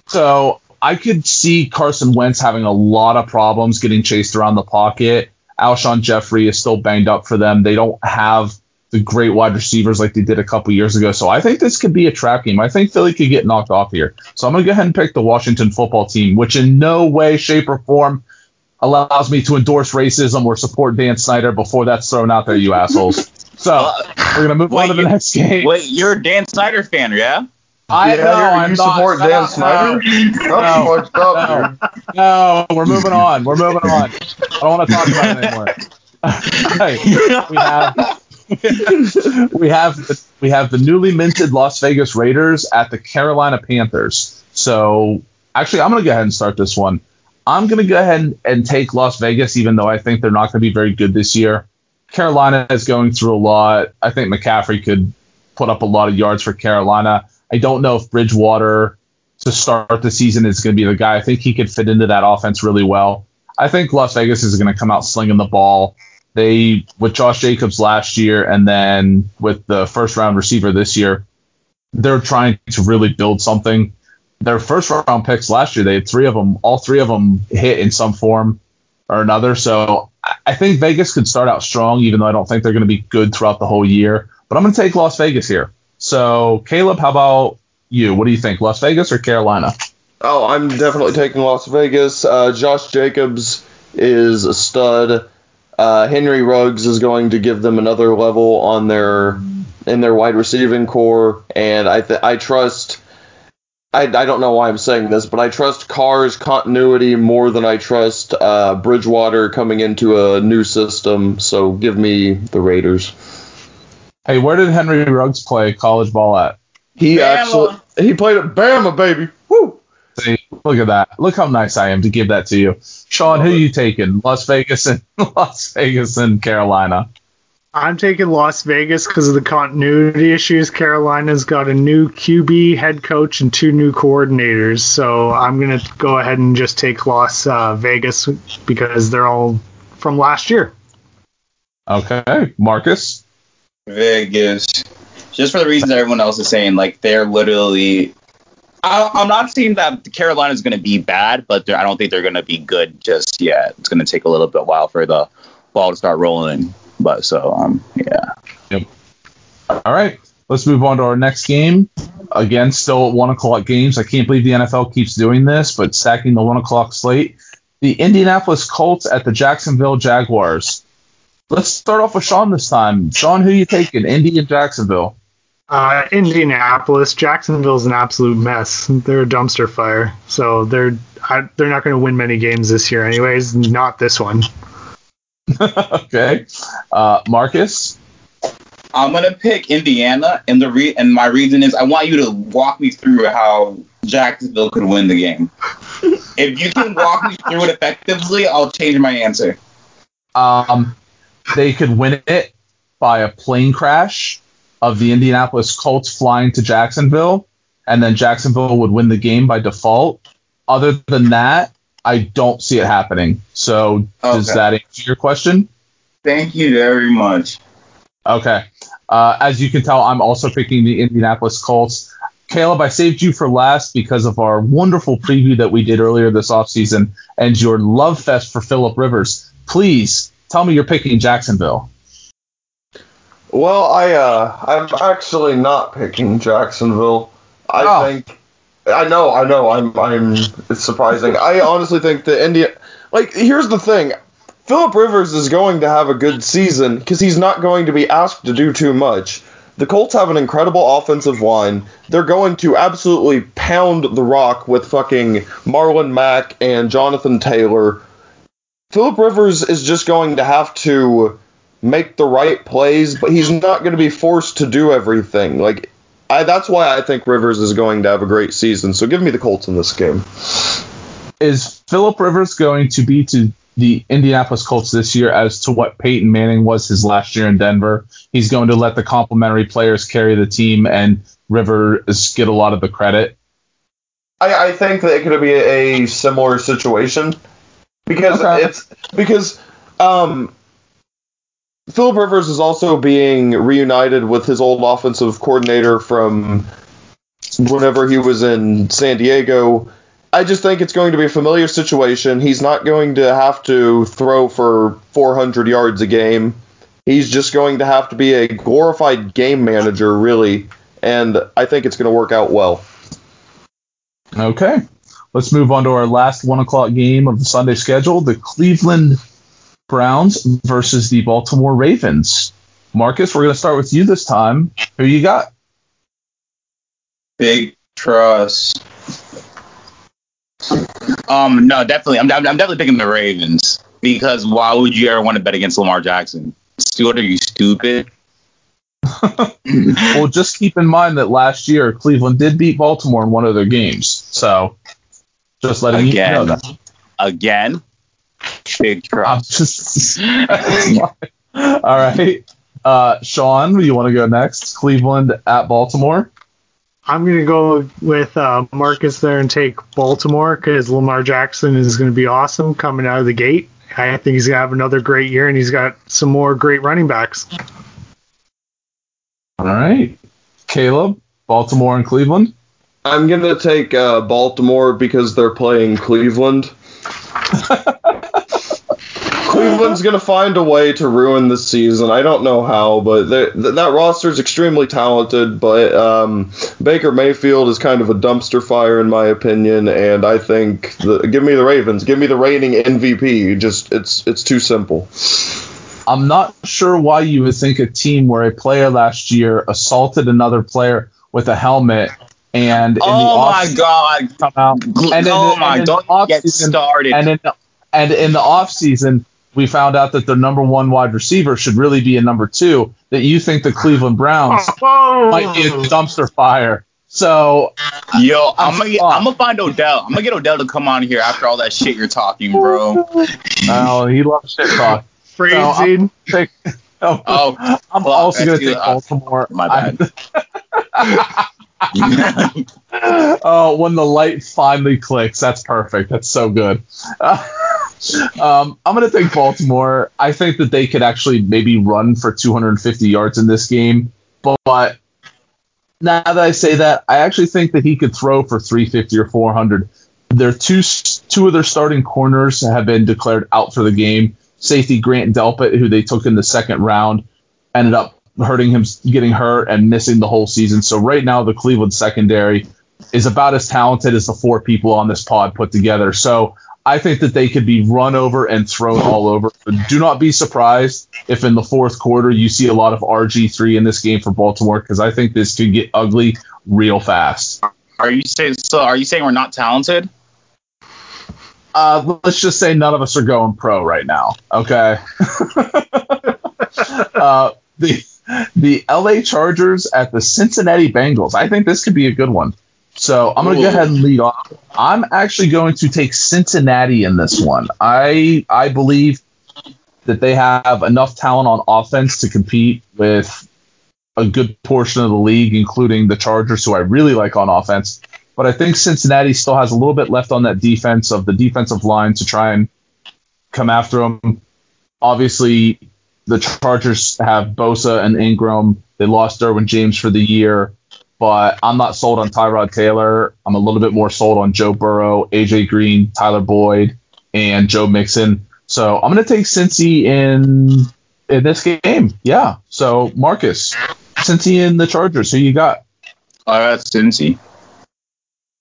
So I could see Carson Wentz having a lot of problems getting chased around the pocket. Alshon Jeffery is still banged up for them. They don't have the great wide receivers like they did a couple years ago. So I think this could be a trap game. I think Philly could get knocked off here. So I'm going to go ahead and pick the Washington football team, which in no way, shape, or form allows me to endorse racism or support Dan Snyder before that's thrown out there, you assholes. So we're going to move wait, on to the next game. Wait, you're a Dan Snyder fan, yeah? I yeah, know. I'm you support not, Dan Snyder? No, no, no, we're moving on. We're moving on. I don't want to talk about it anymore. hey, we have we have the, we have the newly minted Las Vegas Raiders at the Carolina Panthers. So actually, I'm going to go ahead and start this one. I'm going to go ahead and, and take Las Vegas, even though I think they're not going to be very good this year. Carolina is going through a lot. I think McCaffrey could put up a lot of yards for Carolina. I don't know if Bridgewater to start the season is going to be the guy. I think he could fit into that offense really well. I think Las Vegas is going to come out slinging the ball. They with Josh Jacobs last year and then with the first round receiver this year, they're trying to really build something. Their first round picks last year, they had three of them. All three of them hit in some form or another. So I think Vegas could start out strong, even though I don't think they're going to be good throughout the whole year. But I'm going to take Las Vegas here. So Caleb, how about you? What do you think, Las Vegas or Carolina? Oh, I'm definitely taking Las Vegas. Uh, Josh Jacobs is a stud. Uh, Henry Ruggs is going to give them another level on their in their wide receiving corps, and I th- I trust. I, I don't know why I'm saying this, but I trust Carr's continuity more than I trust uh, Bridgewater coming into a new system. So give me the Raiders. Hey, where did Henry Ruggs play college ball at? He Bama. actually he played at Bama, baby. Woo! See, look at that. Look how nice I am to give that to you. Sean, who you taking? Las Vegas and Las Vegas and Carolina. I'm taking Las Vegas because of the continuity issues. Carolina's got a new QB, head coach, and two new coordinators. So I'm going to go ahead and just take Las uh, Vegas because they're all from last year. Okay. Marcus? Vegas. Just for the reasons everyone else is saying, like they're literally I, am not saying that Carolina is going to be bad, but I don't think they're going to be good just yet. It's going to take a little bit while for the ball to start rolling. But so, um, yeah. Yep. All right. Let's move on to our next game. Again, still at one o'clock games. I can't believe the NFL keeps doing this, but sacking the one o'clock slate. The Indianapolis Colts at the Jacksonville Jaguars. Let's start off with Sean this time. Sean, who you taking? Indy and Jacksonville. Uh, Indianapolis, Jacksonville's an absolute mess. They're a dumpster fire, so they're I, they're not going to win many games this year, anyways. Not this one. okay, uh, Marcus. I'm gonna pick Indiana, and the re- and my reason is I want you to walk me through how Jacksonville could win the game. if you can walk me through it effectively, I'll change my answer. Um, they could win it by a plane crash of the Indianapolis Colts flying to Jacksonville, and then Jacksonville would win the game by default. Other than that, I don't see it happening. So okay. does that answer your question? Thank you very much. Okay. Uh, as you can tell, I'm also picking the Indianapolis Colts. Caleb, I saved you for last because of our wonderful preview that we did earlier this offseason and your love fest for Philip Rivers. please tell me you're picking Jacksonville. Well, I uh, I'm actually not picking Jacksonville. I Oh. think I know, I know. I'm I'm it's surprising. I honestly think that India like here's the thing. Philip Rivers is going to have a good season because he's not going to be asked to do too much. The Colts have an incredible offensive line. They're going to absolutely pound the rock with fucking Marlon Mack and Jonathan Taylor. Philip Rivers is just going to have to make the right plays, but he's not going to be forced to do everything. Like, I, that's why I think Rivers is going to have a great season. So give me the Colts in this game. Is Philip Rivers going to be to the Indianapolis Colts this year as to what Peyton Manning was his last year in Denver? He's going to let the complementary players carry the team and Rivers get a lot of the credit. I, I think that it could be a, similar situation because Okay. it's because um, Philip Rivers is also being reunited with his old offensive coordinator from whenever he was in San Diego. I just think it's going to be a familiar situation. He's not going to have to throw for 400 yards a game. He's just going to have to be a glorified game manager, really, and I think it's going to work out well. Okay. Let's move on to our last one o'clock game of the Sunday schedule the Cleveland Browns versus the Baltimore Ravens. Marcus, we're going to start with you this time. Who you got? Big trust. Um, no, definitely. I'm, I'm, I'm definitely picking the Ravens because why would you ever want to bet against Lamar Jackson? Stuart, are you stupid? Well, just keep in mind that last year Cleveland did beat Baltimore in one of their games. So just letting Again. you know that. Again, big I'm just all right. Uh, Sean, you want to go next? Cleveland at Baltimore. I'm going to go with uh, Marcus there and take Baltimore because Lamar Jackson is going to be awesome coming out of the gate. I think he's going to have another great year, and he's got some more great running backs. All right. Caleb, Baltimore and Cleveland. I'm gonna take uh, Baltimore because they're playing Cleveland. Cleveland's gonna find a way to ruin the season. I don't know how, but th- that roster is extremely talented. But um, Baker Mayfield is kind of a dumpster fire in my opinion, and I think the, give me the Ravens, give me the reigning MVP. Just it's it's too simple. I'm not sure why you would think a team where a player last year assaulted another player with a helmet and in the Oh my God! come out and in oh the- my! and in the oh Don't get offseason- started. and in the, and in the off season we found out that the number one wide receiver should really be a number two. That you think the Cleveland Browns Oh, might be a dumpster fire. So Yo, I'm I'm, gonna get. I'm gonna find Odell. I'm gonna get Odell to come on here after all that shit you're talking, bro. oh, he loves shit talk. phrasing. Take, oh, Oh, I'm fuck, also see take. Baltimore. My I'm- bad. oh, when the light finally clicks, that's perfect. That's so good. um, I'm going to take Baltimore. I think that they could actually maybe run for 250 yards in this game, but now that I say that, I actually think that he could throw for 350 or 400. Their two two of their starting corners have been declared out for the game. Safety Grant Delpit, who they took in the second round, ended up hurting him, getting hurt, and missing the whole season. So right now, the Cleveland secondary is about as talented as the four people on this pod put together. So I think that they could be run over and thrown all over. Do not be surprised if in the fourth quarter you see a lot of RG3 in this game for Baltimore because I think this could get ugly real fast. Are you saying so? Are you saying we're not talented? Uh, let's just say none of us are going pro right now. Okay. uh, the the LA Chargers at the Cincinnati Bengals. I think this could be a good one. So I'm going to go ahead and lead off. I'm actually going to take Cincinnati in this one. I I believe that they have enough talent on offense to compete with a good portion of the league, including the Chargers, who I really like on offense. But I think Cincinnati still has a little bit left on that defense of the defensive line to try and come after them. Obviously, the Chargers have Bosa and Ingram. They lost Derwin James for the year, but I'm not sold on Tyrod Taylor. I'm a little bit more sold on Joe Burrow, AJ Green, Tyler Boyd, and Joe Mixon. So I'm going to take Cincy in in this game. Yeah. So Marcus, Cincy and the Chargers. Who you got? I got Cincy.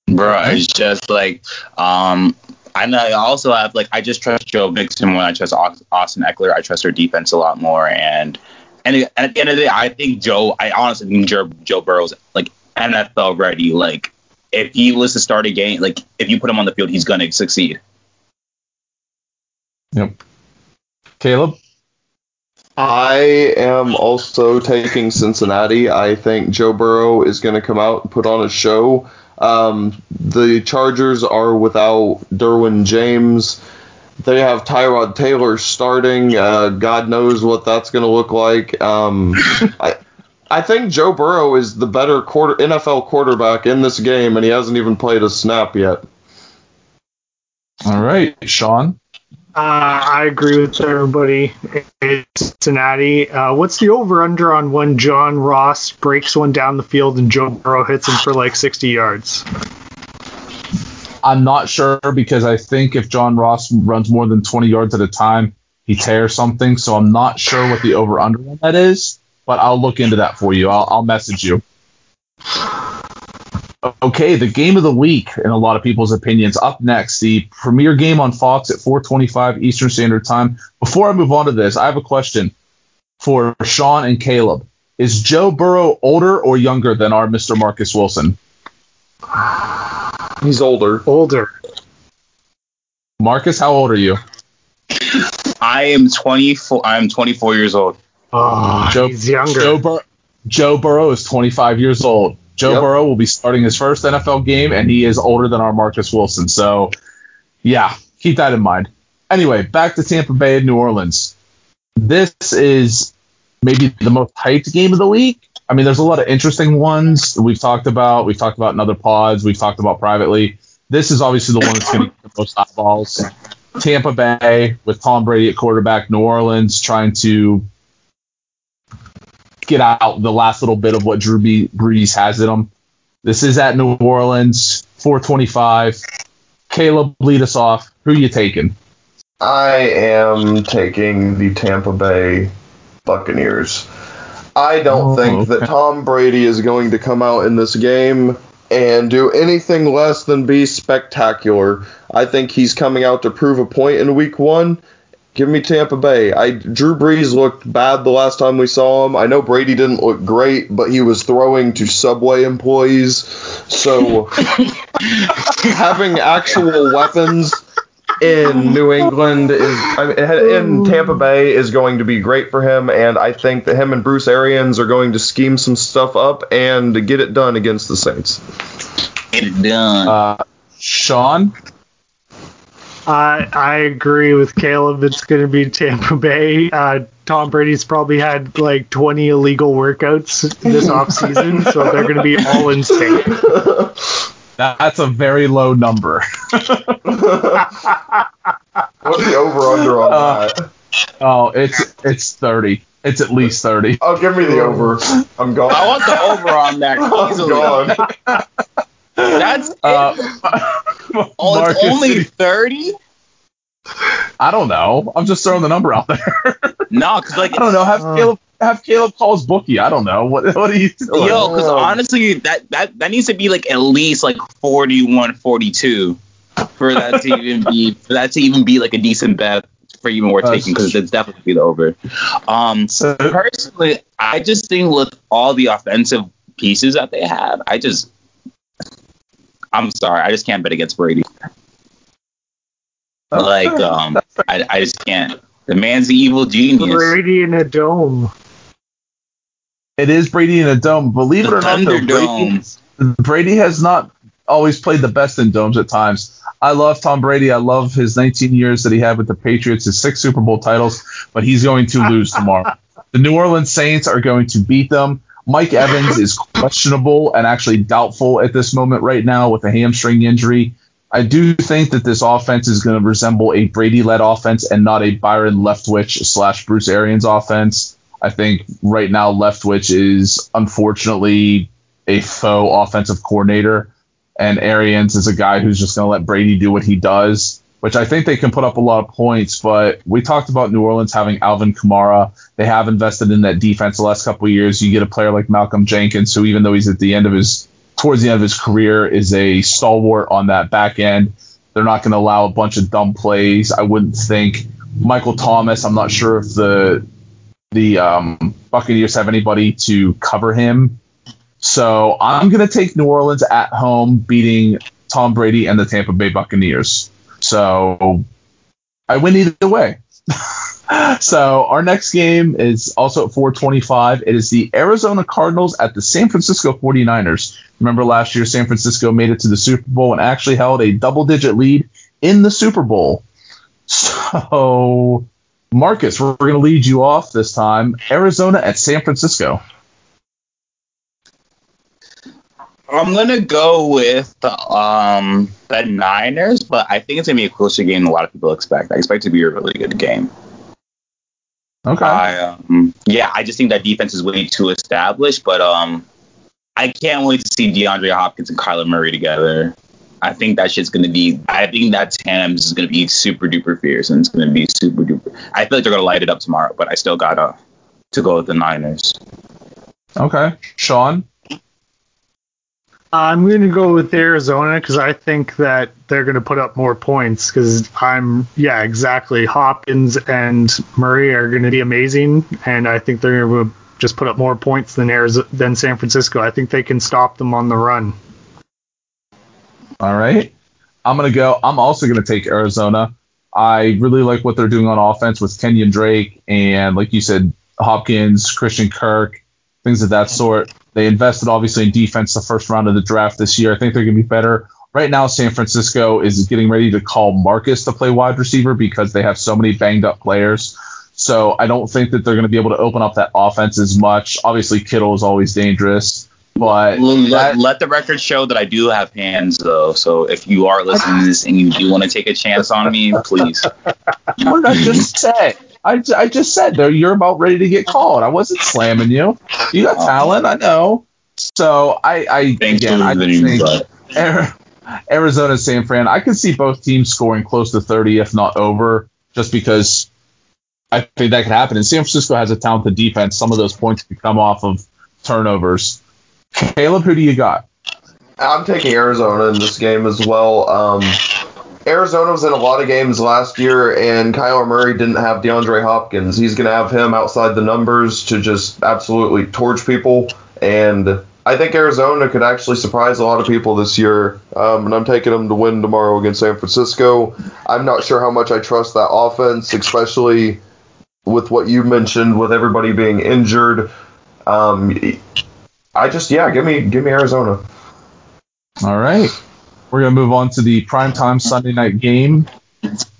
Bro, it's just like um I know I also have like I just trust Joe Mixon when I trust Austin Ekeler. I trust their defense a lot more and and at the end of the day, I think Joe. I honestly think Joe, Joe Burrow's like NFL ready. Like if he was to start a game, like if you put him on the field, he's gonna succeed. Yep. Caleb. I am also taking Cincinnati. I think Joe Burrow is going to come out and put on a show. Um, the Chargers are without Derwin James. They have Tyrod Taylor starting. Uh, God knows what that's going to look like. Um, I, I think Joe Burrow is the better quarter, NFL quarterback in this game, and he hasn't even played a snap yet. All right, Sean. Uh, I agree with everybody. Cincinnati. Uh, what's the over under on when John Ross breaks one down the field and Joe Burrow hits him for like 60 yards? I'm not sure because I think if John Ross runs more than 20 yards at a time, he tears something. So I'm not sure what the over under on that is, but I'll look into that for you. I'll, I'll message you. Okay, the game of the week in a lot of people's opinions. Up next, the premier game on Fox at 4:25 Eastern Standard Time. Before I move on to this, I have a question for Sean and Caleb. Is Joe Burrow older or younger than our Mr. Marcus Wilson? He's older. Older. Marcus, how old are you? I am 24. I'm 24 years old. Oh, Joe, he's younger. Joe, Bur- Joe Burrow is 25 years old. Joe yep. Burrow will be starting his first NFL game, and he is older than our Marcus Wilson. So, yeah, keep that in mind. Anyway, back to Tampa Bay and New Orleans. This is maybe the most hyped game of the week. I mean, there's a lot of interesting ones we've talked about. We've talked about in other pods. We've talked about privately. This is obviously the one that's going to get the most eyeballs. Tampa Bay with Tom Brady at quarterback. New Orleans trying to get out the last little bit of what Drew Brees has in him. This is at New Orleans, 425. Caleb, lead us off. Who you taking? I am taking the Tampa Bay Buccaneers. I don't oh, think okay. that Tom Brady is going to come out in this game and do anything less than be spectacular. I think he's coming out to prove a point in week one, Give me Tampa Bay. I Drew Brees looked bad the last time we saw him. I know Brady didn't look great, but he was throwing to Subway employees. So having actual weapons in New England is I mean, in Tampa Bay is going to be great for him, and I think that him and Bruce Arians are going to scheme some stuff up and get it done against the Saints. Get it done. Uh, Sean. I I agree with Caleb. It's going to be Tampa Bay. Uh, Tom Brady's probably had like 20 illegal workouts this offseason, so they're going to be all insane. That's a very low number. What's the over under on uh, that? Oh, it's it's 30. It's at least 30. Oh, give me the over. I'm gone. I want the over on that easily. I'm gone. That's uh, oh, it's only thirty. I don't know. I'm just throwing the number out there. no, because like I don't know. Have uh, Caleb have Caleb calls bookie. I don't know. What what are you doing? Yo, because honestly, that that that needs to be like at least like 41, 42 for that to even be for that to even be like a decent bet for even worth taking because it's definitely the over. Um, so, personally, I just think with all the offensive pieces that they have, I just I'm sorry, I just can't bet against Brady. like, um, I, I just can't. The man's the evil genius. Brady in a dome. It is Brady in a dome. Believe the it or not, though, Brady, Brady has not always played the best in domes at times. I love Tom Brady. I love his 19 years that he had with the Patriots, his six Super Bowl titles, but he's going to lose tomorrow. the New Orleans Saints are going to beat them. Mike Evans is questionable and actually doubtful at this moment right now with a hamstring injury. I do think that this offense is going to resemble a Brady-led offense and not a Byron Leftwich slash Bruce Arians offense. I think right now Leftwich is unfortunately a faux offensive coordinator, and Arians is a guy who's just going to let Brady do what he does. Which I think they can put up a lot of points. But we talked about New Orleans having Alvin Kamara. They have invested in that defense the last couple of years. You get a player like Malcolm Jenkins, who even though he's at the end of his towards the end of his career, is a stalwart on that back end. They're not going to allow a bunch of dumb plays. I wouldn't think Michael Thomas. I'm not sure if the the um, Buccaneers have anybody to cover him. So I'm going to take New Orleans at home, beating Tom Brady and the Tampa Bay Buccaneers. So I win either way. so our next game is also at 425. It is the Arizona Cardinals at the San Francisco 49ers. Remember last year, San Francisco made it to the Super Bowl and actually held a double digit lead in the Super Bowl. So, Marcus, we're going to lead you off this time. Arizona at San Francisco. I'm gonna go with um, the Niners, but I think it's gonna be a closer game than a lot of people expect. I expect it to be a really good game. Okay. I, um, yeah, I just think that defense is way too established, but um, I can't wait to see DeAndre Hopkins and Kyler Murray together. I think that shit's gonna be. I think that tandem is gonna be super duper fierce, and it's gonna be super duper. I feel like they're gonna light it up tomorrow, but I still gotta to go with the Niners. Okay. Sean? I'm going to go with Arizona because I think that they're going to put up more points because I'm, yeah, exactly. Hopkins and Murray are going to be amazing, and I think they're going to just put up more points than Arizona, than San Francisco. I think they can stop them on the run. All right. I'm going to go. I'm also going to take Arizona. I really like what they're doing on offense with Kenyan Drake and, like you said, Hopkins, Christian Kirk, things of that sort. They invested obviously in defense the first round of the draft this year. I think they're going to be better. Right now, San Francisco is getting ready to call Marcus to play wide receiver because they have so many banged up players. So I don't think that they're going to be able to open up that offense as much. Obviously, Kittle is always dangerous, but let, that- let the record show that I do have hands, though. So if you are listening to this and you do want to take a chance on me, please. what did I just say? I, I just said though you're about ready to get called. I wasn't slamming you. You got talent, I know. So I, I Thanks again, I think but- Arizona, San Fran. I could see both teams scoring close to 30, if not over, just because I think that could happen. And San Francisco has a talented defense. Some of those points could come off of turnovers. Caleb, who do you got? I'm taking Arizona in this game as well. Um, Arizona was in a lot of games last year, and Kyler Murray didn't have DeAndre Hopkins. He's going to have him outside the numbers to just absolutely torch people. And I think Arizona could actually surprise a lot of people this year. Um, and I'm taking them to win tomorrow against San Francisco. I'm not sure how much I trust that offense, especially with what you mentioned, with everybody being injured. Um, I just, yeah, give me, give me Arizona. All right. We're going to move on to the primetime Sunday night game.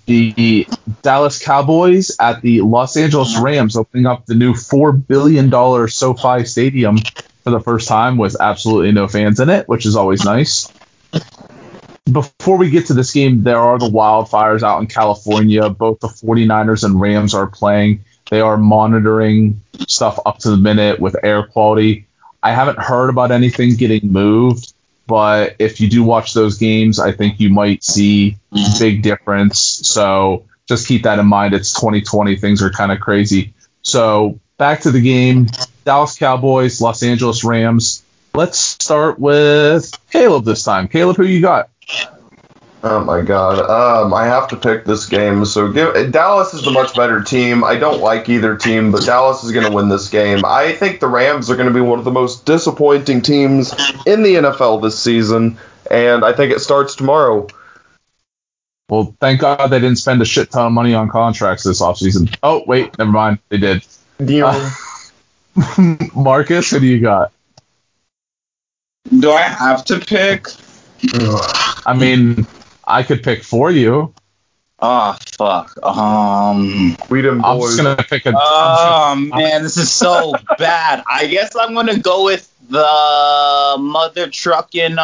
The Dallas Cowboys at the Los Angeles Rams opening up the new $4 billion SoFi Stadium for the first time with absolutely no fans in it, which is always nice. Before we get to this game, there are the wildfires out in California. Both the 49ers and Rams are playing. They are monitoring stuff up to the minute with air quality. I haven't heard about anything getting moved, but if you do watch those games, I think you might see big difference. So just keep that in mind. It's 2020; things are kind of crazy. So back to the game: Dallas Cowboys, Los Angeles Rams. Let's start with Caleb this time. Caleb, who you got? Oh my god. Um, I have to pick this game. So give Dallas is the much better team. I don't like either team, but Dallas is going to win this game. I think the Rams are going to be one of the most disappointing teams in the NFL this season, and I think it starts tomorrow. Well, thank God they didn't spend a shit ton of money on contracts this offseason. Oh, wait, never mind. They did. Uh, Marcus, who do you got? Do I have to pick? I mean, I could pick for you. Oh fuck. Um. we them I'm boys. just gonna pick a. Oh man, this is so bad. I guess I'm gonna go with the mother trucking um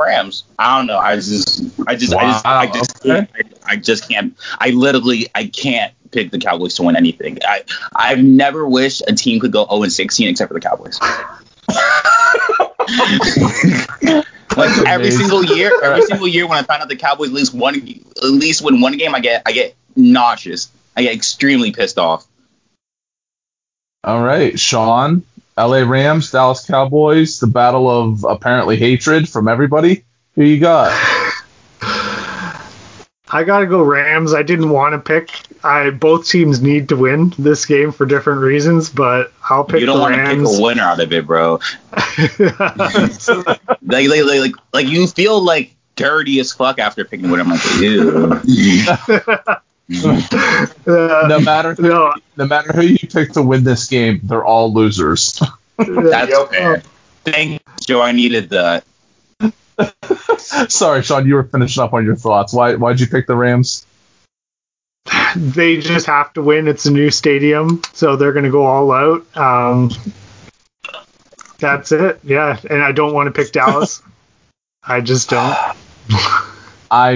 Rams. I don't know. I just, I just, I just, I just, okay. I, I just can't. I literally, I can't pick the Cowboys to win anything. I, I've never wished a team could go 0 and 16 except for the Cowboys. Like every Amazing. single year, every single year when I find out the Cowboys at least one, at least win one game, I get I get nauseous. I get extremely pissed off. All right, Sean, LA Rams, Dallas Cowboys, the battle of apparently hatred from everybody. Who you got? I gotta go Rams. I didn't want to pick. I both teams need to win this game for different reasons, but I'll pick you don't the want to pick Rams. a winner out of it, bro. Like, like, like, like, like you feel like dirty as fuck after picking a winner. I'm like, ew. Uh, No matter no, no matter who you pick to win this game, they're all losers. That's Yep. fair. Thank you, Joe. I needed that. Sorry, Sean, you were finishing up on your thoughts. Why why'd you pick the Rams? They just have to win. It's a new stadium, so they're gonna go all out. Um, that's it. Yeah, and I don't want to pick Dallas. I just don't. I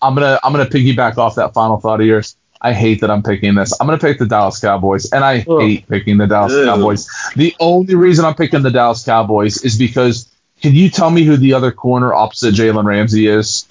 I'm gonna I'm gonna piggyback off that final thought of yours. I hate that I'm picking this. I'm gonna pick the Dallas Cowboys, and I Ugh. hate picking the Dallas Ew. Cowboys. The only reason I'm picking the Dallas Cowboys is because can you tell me who the other corner opposite Jalen Ramsey is?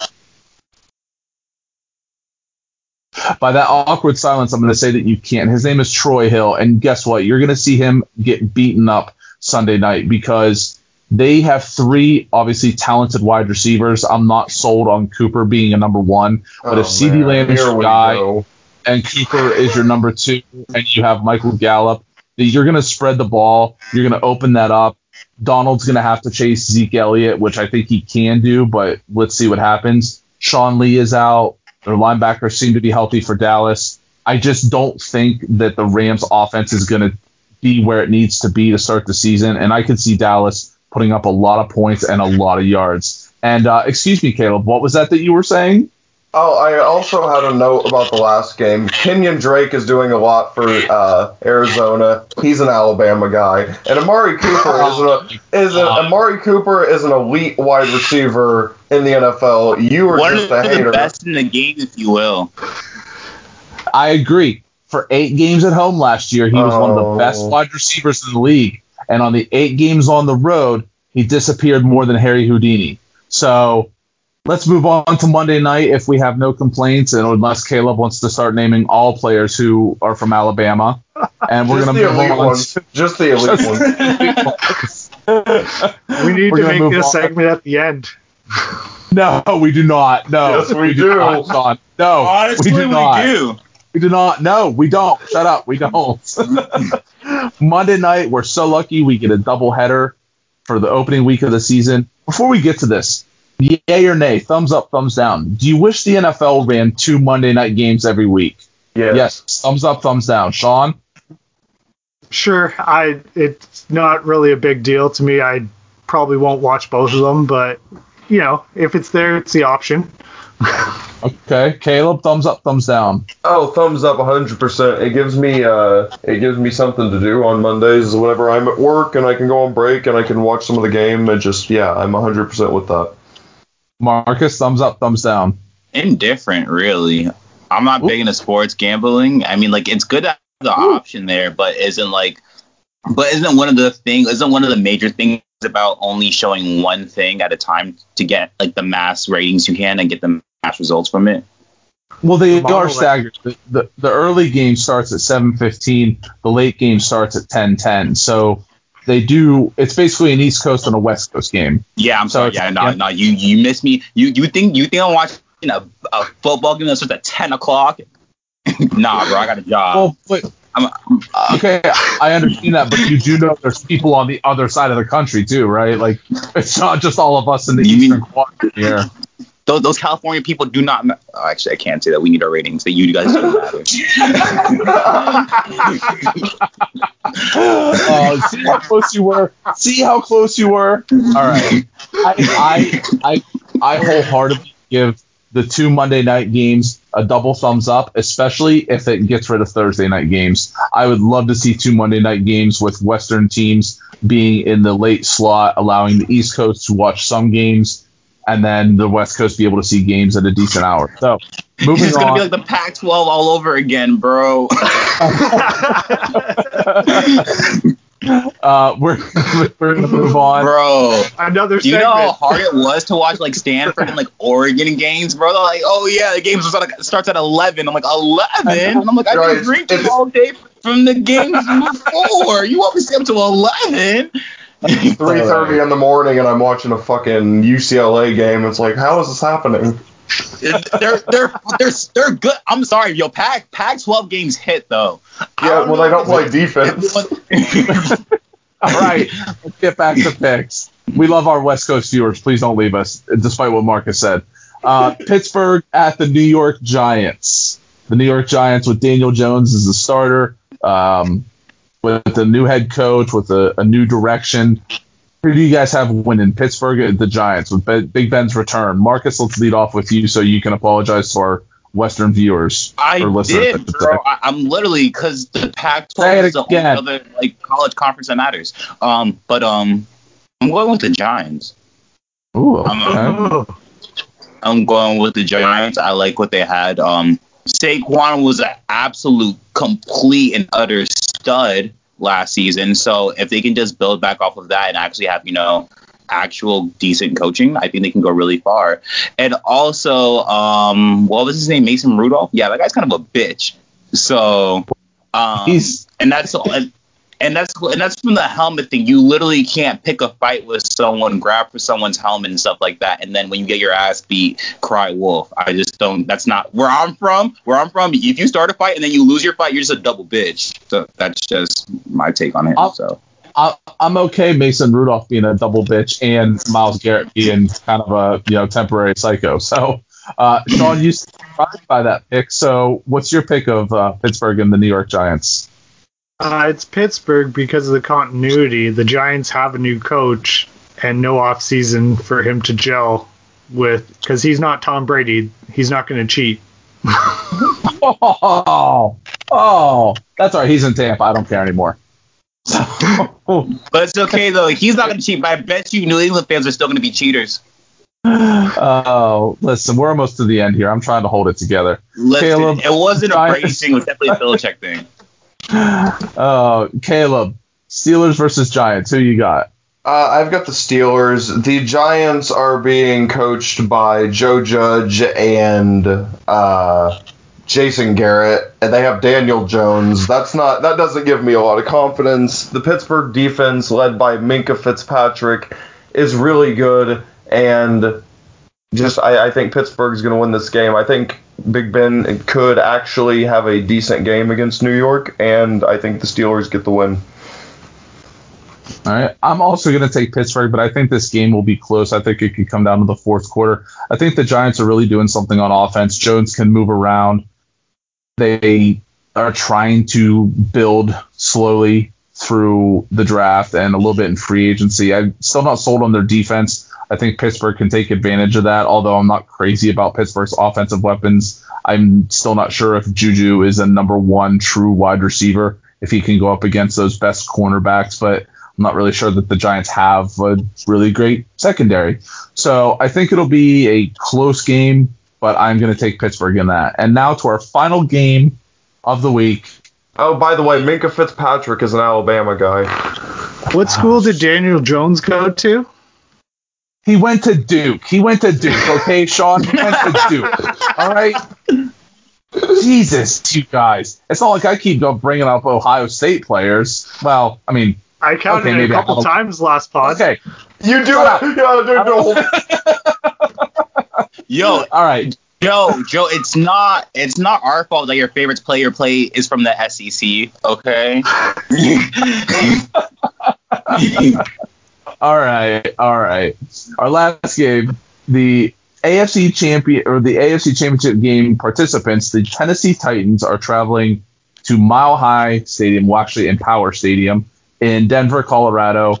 By that awkward silence, I'm going to say that you can't. His name is Troy Hill, and guess what? You're going to see him get beaten up Sunday night because they have three obviously talented wide receivers. I'm not sold on Cooper being a number one, but if Oh, CeeDee man. Lamb is your guy go. and Cooper is your number two, and you have Michael Gallup, you're going to spread the ball. You're going to open that up. Donald's going to have to chase Zeke Elliott, which I think he can do, but let's see what happens. Sean Lee is out. Their linebackers seem to be healthy for Dallas. I just don't think that the Rams offense is going to be where it needs to be to start the season, and I could see Dallas putting up a lot of points and a lot of yards. And uh, excuse me, Caleb, what was that that you were saying? Oh, I also had a note about the last game. Kenyan Drake is doing a lot for uh, Arizona. He's an Alabama guy, and Amari Cooper is an is an, Amari Cooper is an elite wide receiver in the NFL. You were One just of a the hater. best in the game, if you will. I agree. For eight games at home last year, he was one of Oh. the best oh. wide receivers in the league. And on the eight games on the road, he disappeared more than Harry Houdini. So let's move on to Monday night if we have no complaints, and unless Caleb wants to start naming all players who are from Alabama. And we're going to move on. ones. Just the elite ones. We need We're to make this on. segment at the end. No, we do not. No, Yes, we do. do. not, Sean. No, Honestly, we do not. do. We do not. No, we don't. Shut up. We don't. Monday night, we're so lucky we get a double header for the opening week of the season. Before we get to this, yay or nay, thumbs up, thumbs down. Do you wish the NFL ran two Monday night games every week? Yes. Yes. Thumbs up, thumbs down. Sean? Sure, I it's not really a big deal to me. I probably won't watch both of them, but you know, if it's there, it's the option. Okay. Caleb, thumbs up, thumbs down. Oh, thumbs up 100%. It gives me uh it gives me something to do on Mondays whenever I'm at work and I can go on break and I can watch some of the game and just yeah, I'm 100% with that. Marcus, thumbs up, thumbs down. Indifferent, really. I'm not big into sports gambling. I mean, like, it's good to have the option there, but isn't like, but isn't one of the things, isn't one of the major things about only showing one thing at a time to get like the mass ratings you can and get the mass results from it? Well, they Model are it. staggered. The, the, the early game starts at 7:15. The late game starts at 10:10. So they do. It's basically an East Coast and a West Coast game. Yeah, I'm So sorry. Yeah, no, yeah. no, you you missed me. You you think you think I'm watching a, a football game that starts at 10 o'clock? nah, bro, I got a job. Well, but I'm, okay, I understand that, but you do know there's people on the other side of the country too, right? Like it's not just all of us in the You mean- eastern quadrant here. those, those California people do not. Ma- oh, actually, I can't say that. We need our ratings. That you guys don't matter. Uh, see how close you were. See how close you were. All right. I I I, I wholeheartedly give the two Monday night games a double thumbs up, especially if it gets rid of Thursday night games. I would love to see two Monday night games with Western teams being in the late slot, allowing the East Coast to watch some games, and then the West Coast be able to see games at a decent hour. So moving It's gonna on. be like the Pac-12 all over again, bro. Uh, we're we're gonna move on. Bro, Another do you segment. know how hard it was to watch like Stanford and like Oregon games, bro? They're like, oh yeah, the game starts at, 11. I'm like, 11? And I'm like, I've Right, been drinking it's- all day from the games before. You want me to stay up till 11? 3:30 in the morning, and I'm watching a fucking UCLA game. It's like, how is this happening? They're they're they're they're good. I'm sorry, yo, Pac Pac 12 games hit though. Yeah, well, they don't play defense. All right, let's get back to picks. We love our West Coast viewers. Please don't leave us, despite what Marcus said. Uh, Pittsburgh at the New York Giants. The New York Giants with Daniel Jones as the starter, um, with a new head coach, with a, a new direction. Who do you guys have winning? Pittsburgh the Giants with Big Ben's return. Marcus, let's lead off with you so you can apologize to our Western viewers I did, bro. I, I'm literally because the Say Pac-12 it is the only other like college conference that matters. Um, but um, I'm going with the Giants. Ooh, I'm- okay. Oh, I'm going with the Giants. I like what they had. Um, Saquon was an absolute, complete, and utter stud last season. So if they can just build back off of that and actually have, you know, actual decent coaching, I think they can go really far. And also, um, what was his name? Mason Rudolph. Yeah, that guy's kind of a bitch. So, um, He's- and that's and, and that's and that's from the helmet thing. You literally can't pick a fight with someone, grab for someone's helmet and stuff like that, and then when you get your ass beat, cry wolf. I just don't. That's not where I'm from. Where I'm from, if you start a fight and then you lose your fight, you're just a double bitch. So that's just my take on it. I'll- so I, I'm okay Mason Rudolph being a double bitch and Myles Garrett being kind of a you know temporary psycho. So, uh, Sean, you surprised by that pick. So, what's your pick of uh, Pittsburgh and the New York Giants? Uh, it's Pittsburgh because of the continuity. The Giants have a new coach and no off season for him to gel with because he's not Tom Brady. He's not going to cheat. Oh, oh, that's all right. He's in Tampa. I don't care anymore. But it's okay though. He's not gonna cheat. But I bet you New England fans are still gonna be cheaters. oh, listen, we're almost to the end here. I'm trying to hold it together. Listen, Caleb, it wasn't a Brady thing. It was definitely a Belichick thing. Uh, Caleb, Steelers versus Giants. Who you got? Uh, I've got the Steelers. The Giants are being coached by Joe Judge and uh, Jason Garrett, and they have Daniel Jones. That's not that doesn't give me a lot of confidence. The Pittsburgh defense, led by Minkah Fitzpatrick, is really good, and just I, I think Pittsburgh's going to win this game. I think Big Ben could actually have a decent game against New York, and I think the Steelers get the win. All right. I'm also going to take Pittsburgh, but I think this game will be close. I think it could come down to the fourth quarter. I think the Giants are really doing something on offense. Jones can move around. They are trying to build slowly through the draft and a little bit in free agency. I'm still not sold on their defense. I think Pittsburgh can take advantage of that, although I'm not crazy about Pittsburgh's offensive weapons. I'm still not sure if Juju is a number one true wide receiver, if he can go up against those best cornerbacks, but I'm not really sure that the Giants have a really great secondary. So I think it'll be a close game, but I'm going to take Pittsburgh in that. And now to our final game of the week. Oh, by the way, Minkah Fitzpatrick is an Alabama guy. What school ah, did Daniel Jones go to? He went to Duke. He went to Duke. Okay, Sean. He went to Duke. All right. Jesus, you guys. It's not like I keep go- bringing up Ohio State players. Well, I mean, I counted Okay, it maybe a couple times last pod. okay. You do Shut it. Yeah, dude, no. Yo, All right. Joe, Joe, it's not it's not our fault that your favorite player play is from the SEC, okay? All right, all right. Our last game, the AFC champion or the AFC championship game participants, the Tennessee Titans are traveling to Mile High Stadium, well actually Empower Stadium in Denver, Colorado,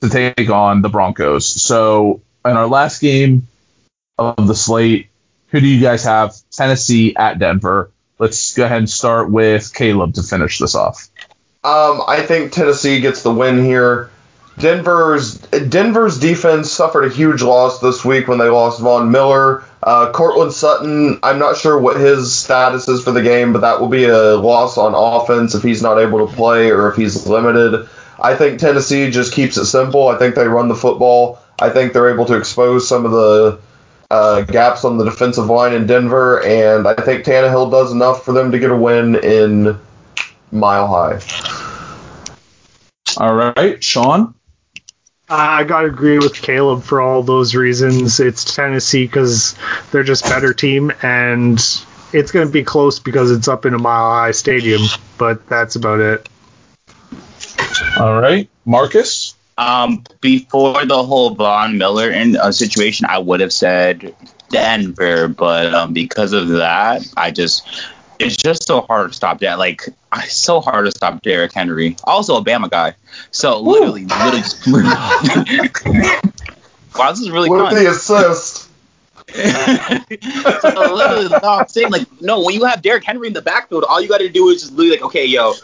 to take on the Broncos. So in our last game of the slate, who do you guys have? Tennessee at Denver. Let's go ahead and start with Caleb to finish this off. Um, I think Tennessee gets the win here. Denver's Denver's defense suffered a huge loss this week when they lost Von Miller. Uh, Courtland Sutton, I'm not sure what his status is for the game, but that will be a loss on offense if he's not able to play or if he's limited. I think Tennessee just keeps it simple. I think they run the football. I think they're able to expose some of the uh, gaps on the defensive line in Denver, and I think Tannehill does enough for them to get a win in Mile High. All right, Sean. I got to agree with Caleb for all those reasons. It's Tennessee because they're just better team, and it's going to be close because it's up in a Mile High Stadium. But that's about it. All right, Marcus. Um, before the whole Von Miller in, uh, situation, I would have said Denver, but um, because of that, I just it's just so hard to stop that. Like, it's so hard to stop Derrick Henry. Also, a Bama guy. So literally, literally, just, wow, this is really With fun. the assist. so literally, no, I'm saying like, no, when you have Derrick Henry in the backfield, all you got to do is just be like, okay, yo,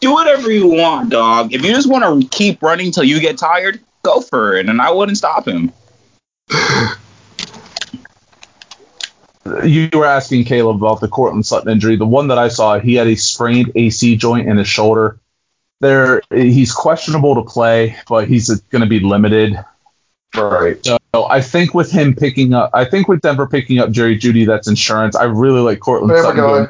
do whatever you want, dog. If you just want to keep running till you get tired, go for it, and I wouldn't stop him. You were asking Caleb about the Courtland Sutton injury. The one that I saw, he had a sprained AC joint in his shoulder. There, he's questionable to play, but he's going to be limited. Right. So I think with him picking up, I think with Denver picking up Jerry Jeudy, that's insurance. I really like Courtland Bama Sutton. going-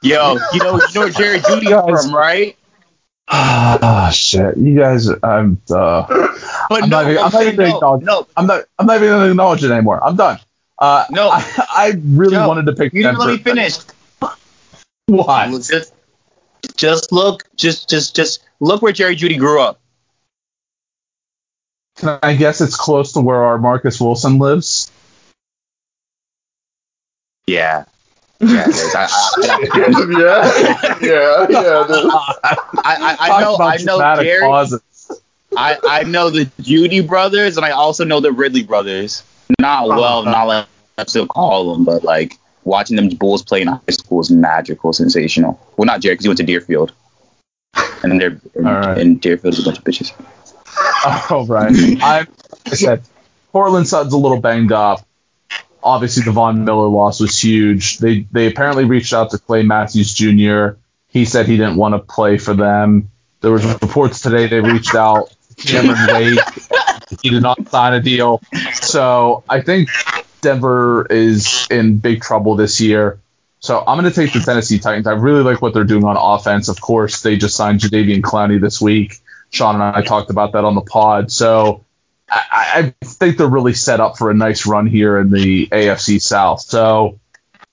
Yo, you know, you know where Jerry Jeudy Guys. from, right? Ah, shit. You guys, I'm, uh, But I'm no, not even- I'm not even no, no, I'm not, I'm not even going to acknowledge it anymore. I'm done. Uh, no. I, I really Joe, wanted to pick you didn't Denver. let me finish. Why? Just, just look, just, just, just look where Jerry Jeudy grew up. Can I guess it's close to where our Marcus Wilson lives? Yeah. Yeah. I, I, yeah, yeah, yeah. I, I, I know, I know Jerry. pauses. I, I know the Jeudy brothers, and I also know the Ridley brothers. Not uh-huh. well, not like I still call them, but like watching them Bulls play in high school is magical, sensational. Well, not Jerry, because he went to Deerfield, and they're and, All right. and Deerfield's a bunch of bitches. Oh, right. I, I said, Courtland Sutton's a little banged up. Obviously, the Von Miller loss was huge. They they apparently reached out to Clay Matthews Jr. He said he didn't want to play for them. There was reports today they reached out Cameron Wake. He did not sign a deal. So I think Denver is in big trouble this year. So I'm going to take the Tennessee Titans. I really like what they're doing on offense. Of course, they just signed Jadeveon Clowney this week. Sean and I talked about that on the pod. So I, I think they're really set up for a nice run here in the AFC South. So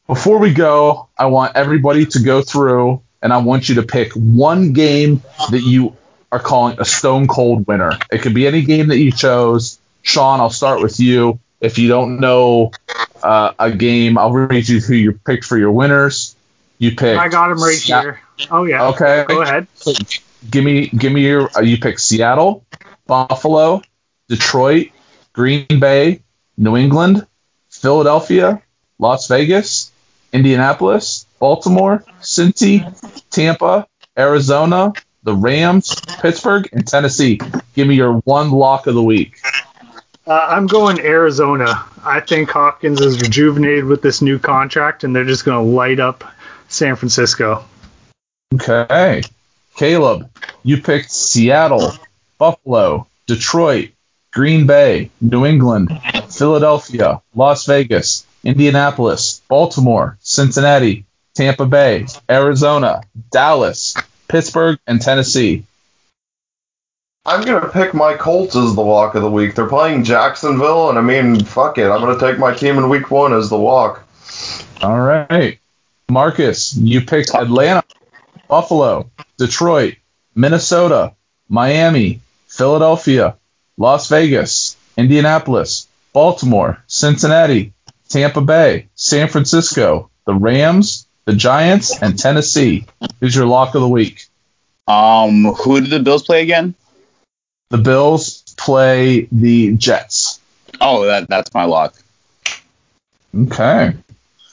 before we go, I want everybody to go through and I want you to pick one game that you are calling a stone cold winner. It could be any game that you chose. Sean, I'll start with you. If you don't know uh, a game, I'll read you who you picked for your winners. You picked. I got him right Sa- here. Oh yeah. Okay. Go ahead. Give me, give me your. Uh, you picked Seattle, Buffalo, Detroit, Green Bay, New England, Philadelphia, Las Vegas, Indianapolis, Baltimore, Cincy, Tampa, Arizona, the Rams, Pittsburgh, and Tennessee. Give me your one lock of the week. Uh, I'm going Arizona. I think Hopkins is rejuvenated with this new contract, and they're just going to light up San Francisco. Okay. Caleb, you picked Seattle, Buffalo, Detroit, Green Bay, New England, Philadelphia, Las Vegas, Indianapolis, Baltimore, Cincinnati, Tampa Bay, Arizona, Dallas, Pittsburgh, and Tennessee. I'm gonna pick my Colts as the lock of the week. They're playing Jacksonville, and I mean, fuck it. I'm gonna take my team in Week One as the lock. All right. Marcus, you picked Atlanta, Buffalo, Detroit, Minnesota, Miami, Philadelphia, Las Vegas, Indianapolis, Baltimore, Cincinnati, Tampa Bay, San Francisco, the Rams, the Giants, and Tennessee. Who's your lock of the week? Um, who did the Bills play again? The Bills play the Jets. Oh, that that's my lock. Okay.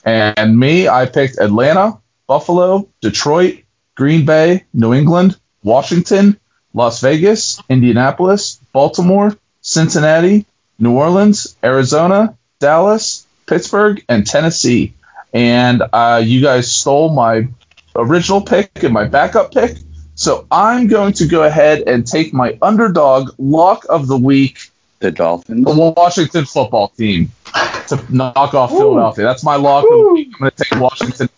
And me, I picked Atlanta, Buffalo, Detroit, Green Bay, New England, Washington, Las Vegas, Indianapolis, Baltimore, Cincinnati, New Orleans, Arizona, Dallas, Pittsburgh, and Tennessee. And uh, you guys stole my original pick and my backup pick. So I'm going to go ahead and take my underdog lock of the week, The Dolphins. the Washington football team, to knock off Philadelphia. That's my lock of the week. I'm going to take Washington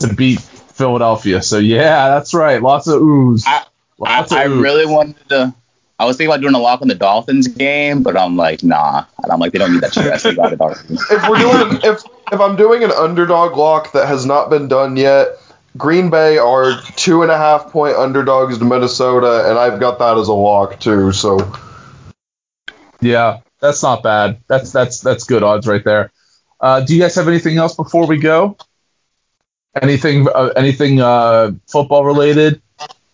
to beat Philadelphia. So yeah, that's right. Lots of oohs. I- I, Lots of I oohs. really wanted to. I was thinking about doing a lock on the Dolphins game, but I'm like, nah. And I'm like, they don't need that stress. They got the Dolphins. if we're doing if if I'm doing an underdog lock that has not been done yet, Green Bay are two and a half point underdogs to Minnesota, and I've got that as a lock too. So Yeah, that's not bad. That's that's that's good odds right there. Uh, do you guys have anything else before we go? Anything uh, anything uh, football related?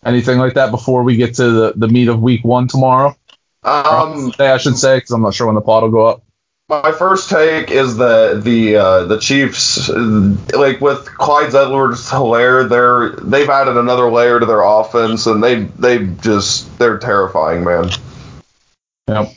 Anything like that before we get to the, the meat of week one tomorrow? um, Today, I should say, because I'm not sure when the pod will go up. My first take is that the uh, the Chiefs, uh, like with Clyde Edwards Helaire, they're they've added another layer to their offense, and they they just they're terrifying, man. Yep.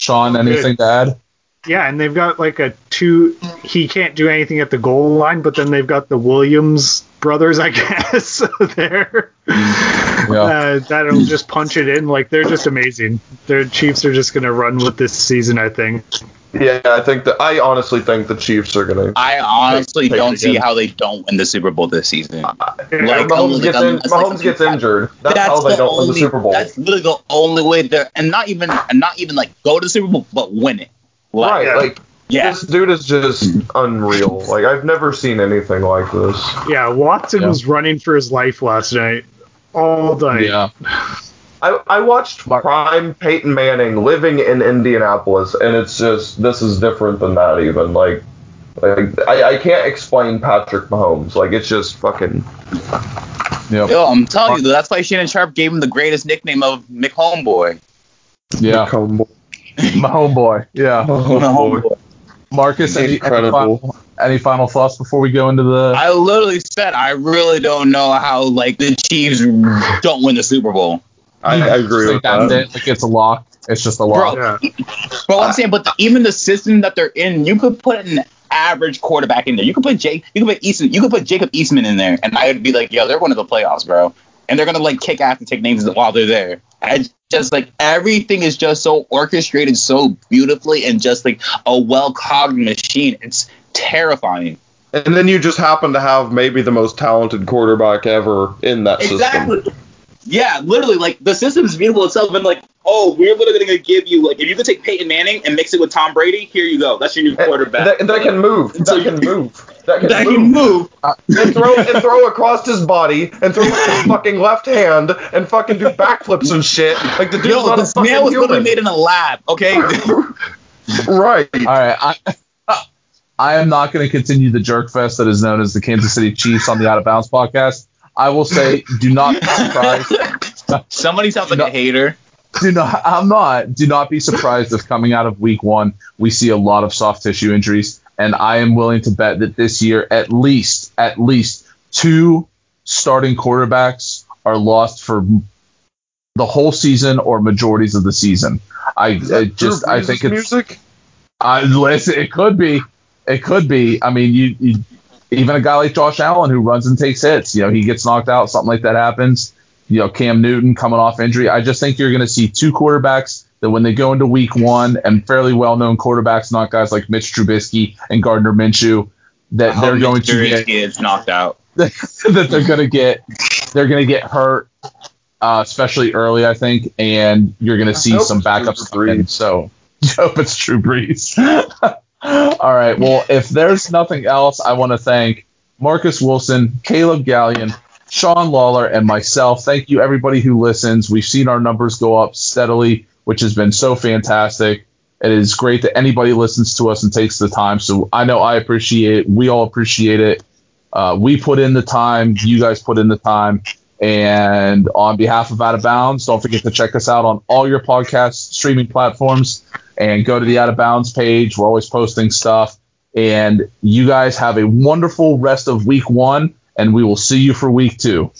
Sean, anything to add? Yeah, and they've got like a two. He can't do anything at the goal line, but then they've got the Williams brothers, I guess, there. Uh, that'll just punch it in. Like they're just amazing. Their Chiefs are just gonna run with this season, I think. Yeah, I think that I honestly think the Chiefs are gonna. I honestly don't see how they don't win the Super Bowl this season. Uh, yeah, Like, Mahomes like, gets, in, unless, like, gets something- injured. That's, how they the don't win the only- Super Bowl. That's literally the only way there, and not even, and not even like go to the Super Bowl, but win it. Like, right, yeah. like Yeah. this dude is just unreal. Like I've never seen anything like this. yeah, Watson Yeah. was running for his life last night, all night. Yeah. I, I watched prime Peyton Manning living in Indianapolis, and it's just this is different than that even. Like, like I, I can't explain Patrick Mahomes. Like it's just fucking. Yep. Yo, I'm telling you, that's why Shannon Sharpe gave him the greatest nickname of Mick Homeboy. Yeah. Macomb- My homeboy. Yeah. Homeboy. Marcus, any, any, final, any final thoughts before we go into the. I literally said I really don't know how like the Chiefs don't win the Super Bowl. I, I agree Like, with that. it. Like it's a lock. It's just a lock. Bro, Yeah. But I'm saying, but the, even the system that they're in, you could put an average quarterback in there. You could put Jake, you could put Easton, you could put Jacob Eastman in there, and I would be like, yo, they're going to the playoffs, bro. And they're gonna like kick ass and take names while they're there. I just like everything is just so orchestrated so beautifully and just like a well cogged machine. It's terrifying. And then you just happen to have maybe the most talented quarterback ever in that system. Exactly. Yeah, literally, like the system is beautiful itself, and like, oh, we're literally gonna give you like if you could take Peyton Manning and mix it with Tom Brady, here you go. That's your new eh, quarterback. That, that can move. And so That can you- move. That can that move. can move. Uh, and throw and throw across his body and throw with his fucking left hand and fucking do backflips and shit. Like the dude's Yo, not a fucking man was literally human. made in a lab. Okay. right. All right. I, I am not going to continue the jerk fest that is known as the Kansas City Chiefs on the Out of Bounds podcast. I will say, do not be surprised. Somebody sounds like No. a hater. do not. I'm not. Do not be surprised if coming out of Week One we see a lot of soft tissue injuries, and I am willing to bet that this year at least, at least two starting quarterbacks are lost for the whole season or majorities of the season. I, I just I think it's music. I listen. It could be. It could be. I mean, you, you even a guy like Josh Allen who runs and takes hits. You know, he gets knocked out. Something like that happens. You know, Cam Newton coming off injury. I just think you're going to see two quarterbacks that when they go into Week One and fairly well-known quarterbacks, not guys like Mitch Trubisky and Gardner Minshew, that they're going to get kids knocked out. that they're going to get they're going to get hurt, uh, especially early, I think, and you're going to see some backups Drew come in. Brees. So I hope it's True Breeze. All right. Well, if there's nothing else, I want to thank Marcus Wilson, Caleb Gallion, Sean Lawler, and myself. Thank you, everybody who listens. We've seen our numbers go up steadily, which has been so fantastic. It is great that anybody listens to us and takes the time. So I know I appreciate it. We all appreciate it. Uh, we put in the time. You guys put in the time. And on behalf of Out of Bounds, don't forget to check us out on all your podcast streaming platforms and go to the Out of Bounds page. We're always posting stuff. And you guys have a wonderful rest of week one, and we will see you for week two.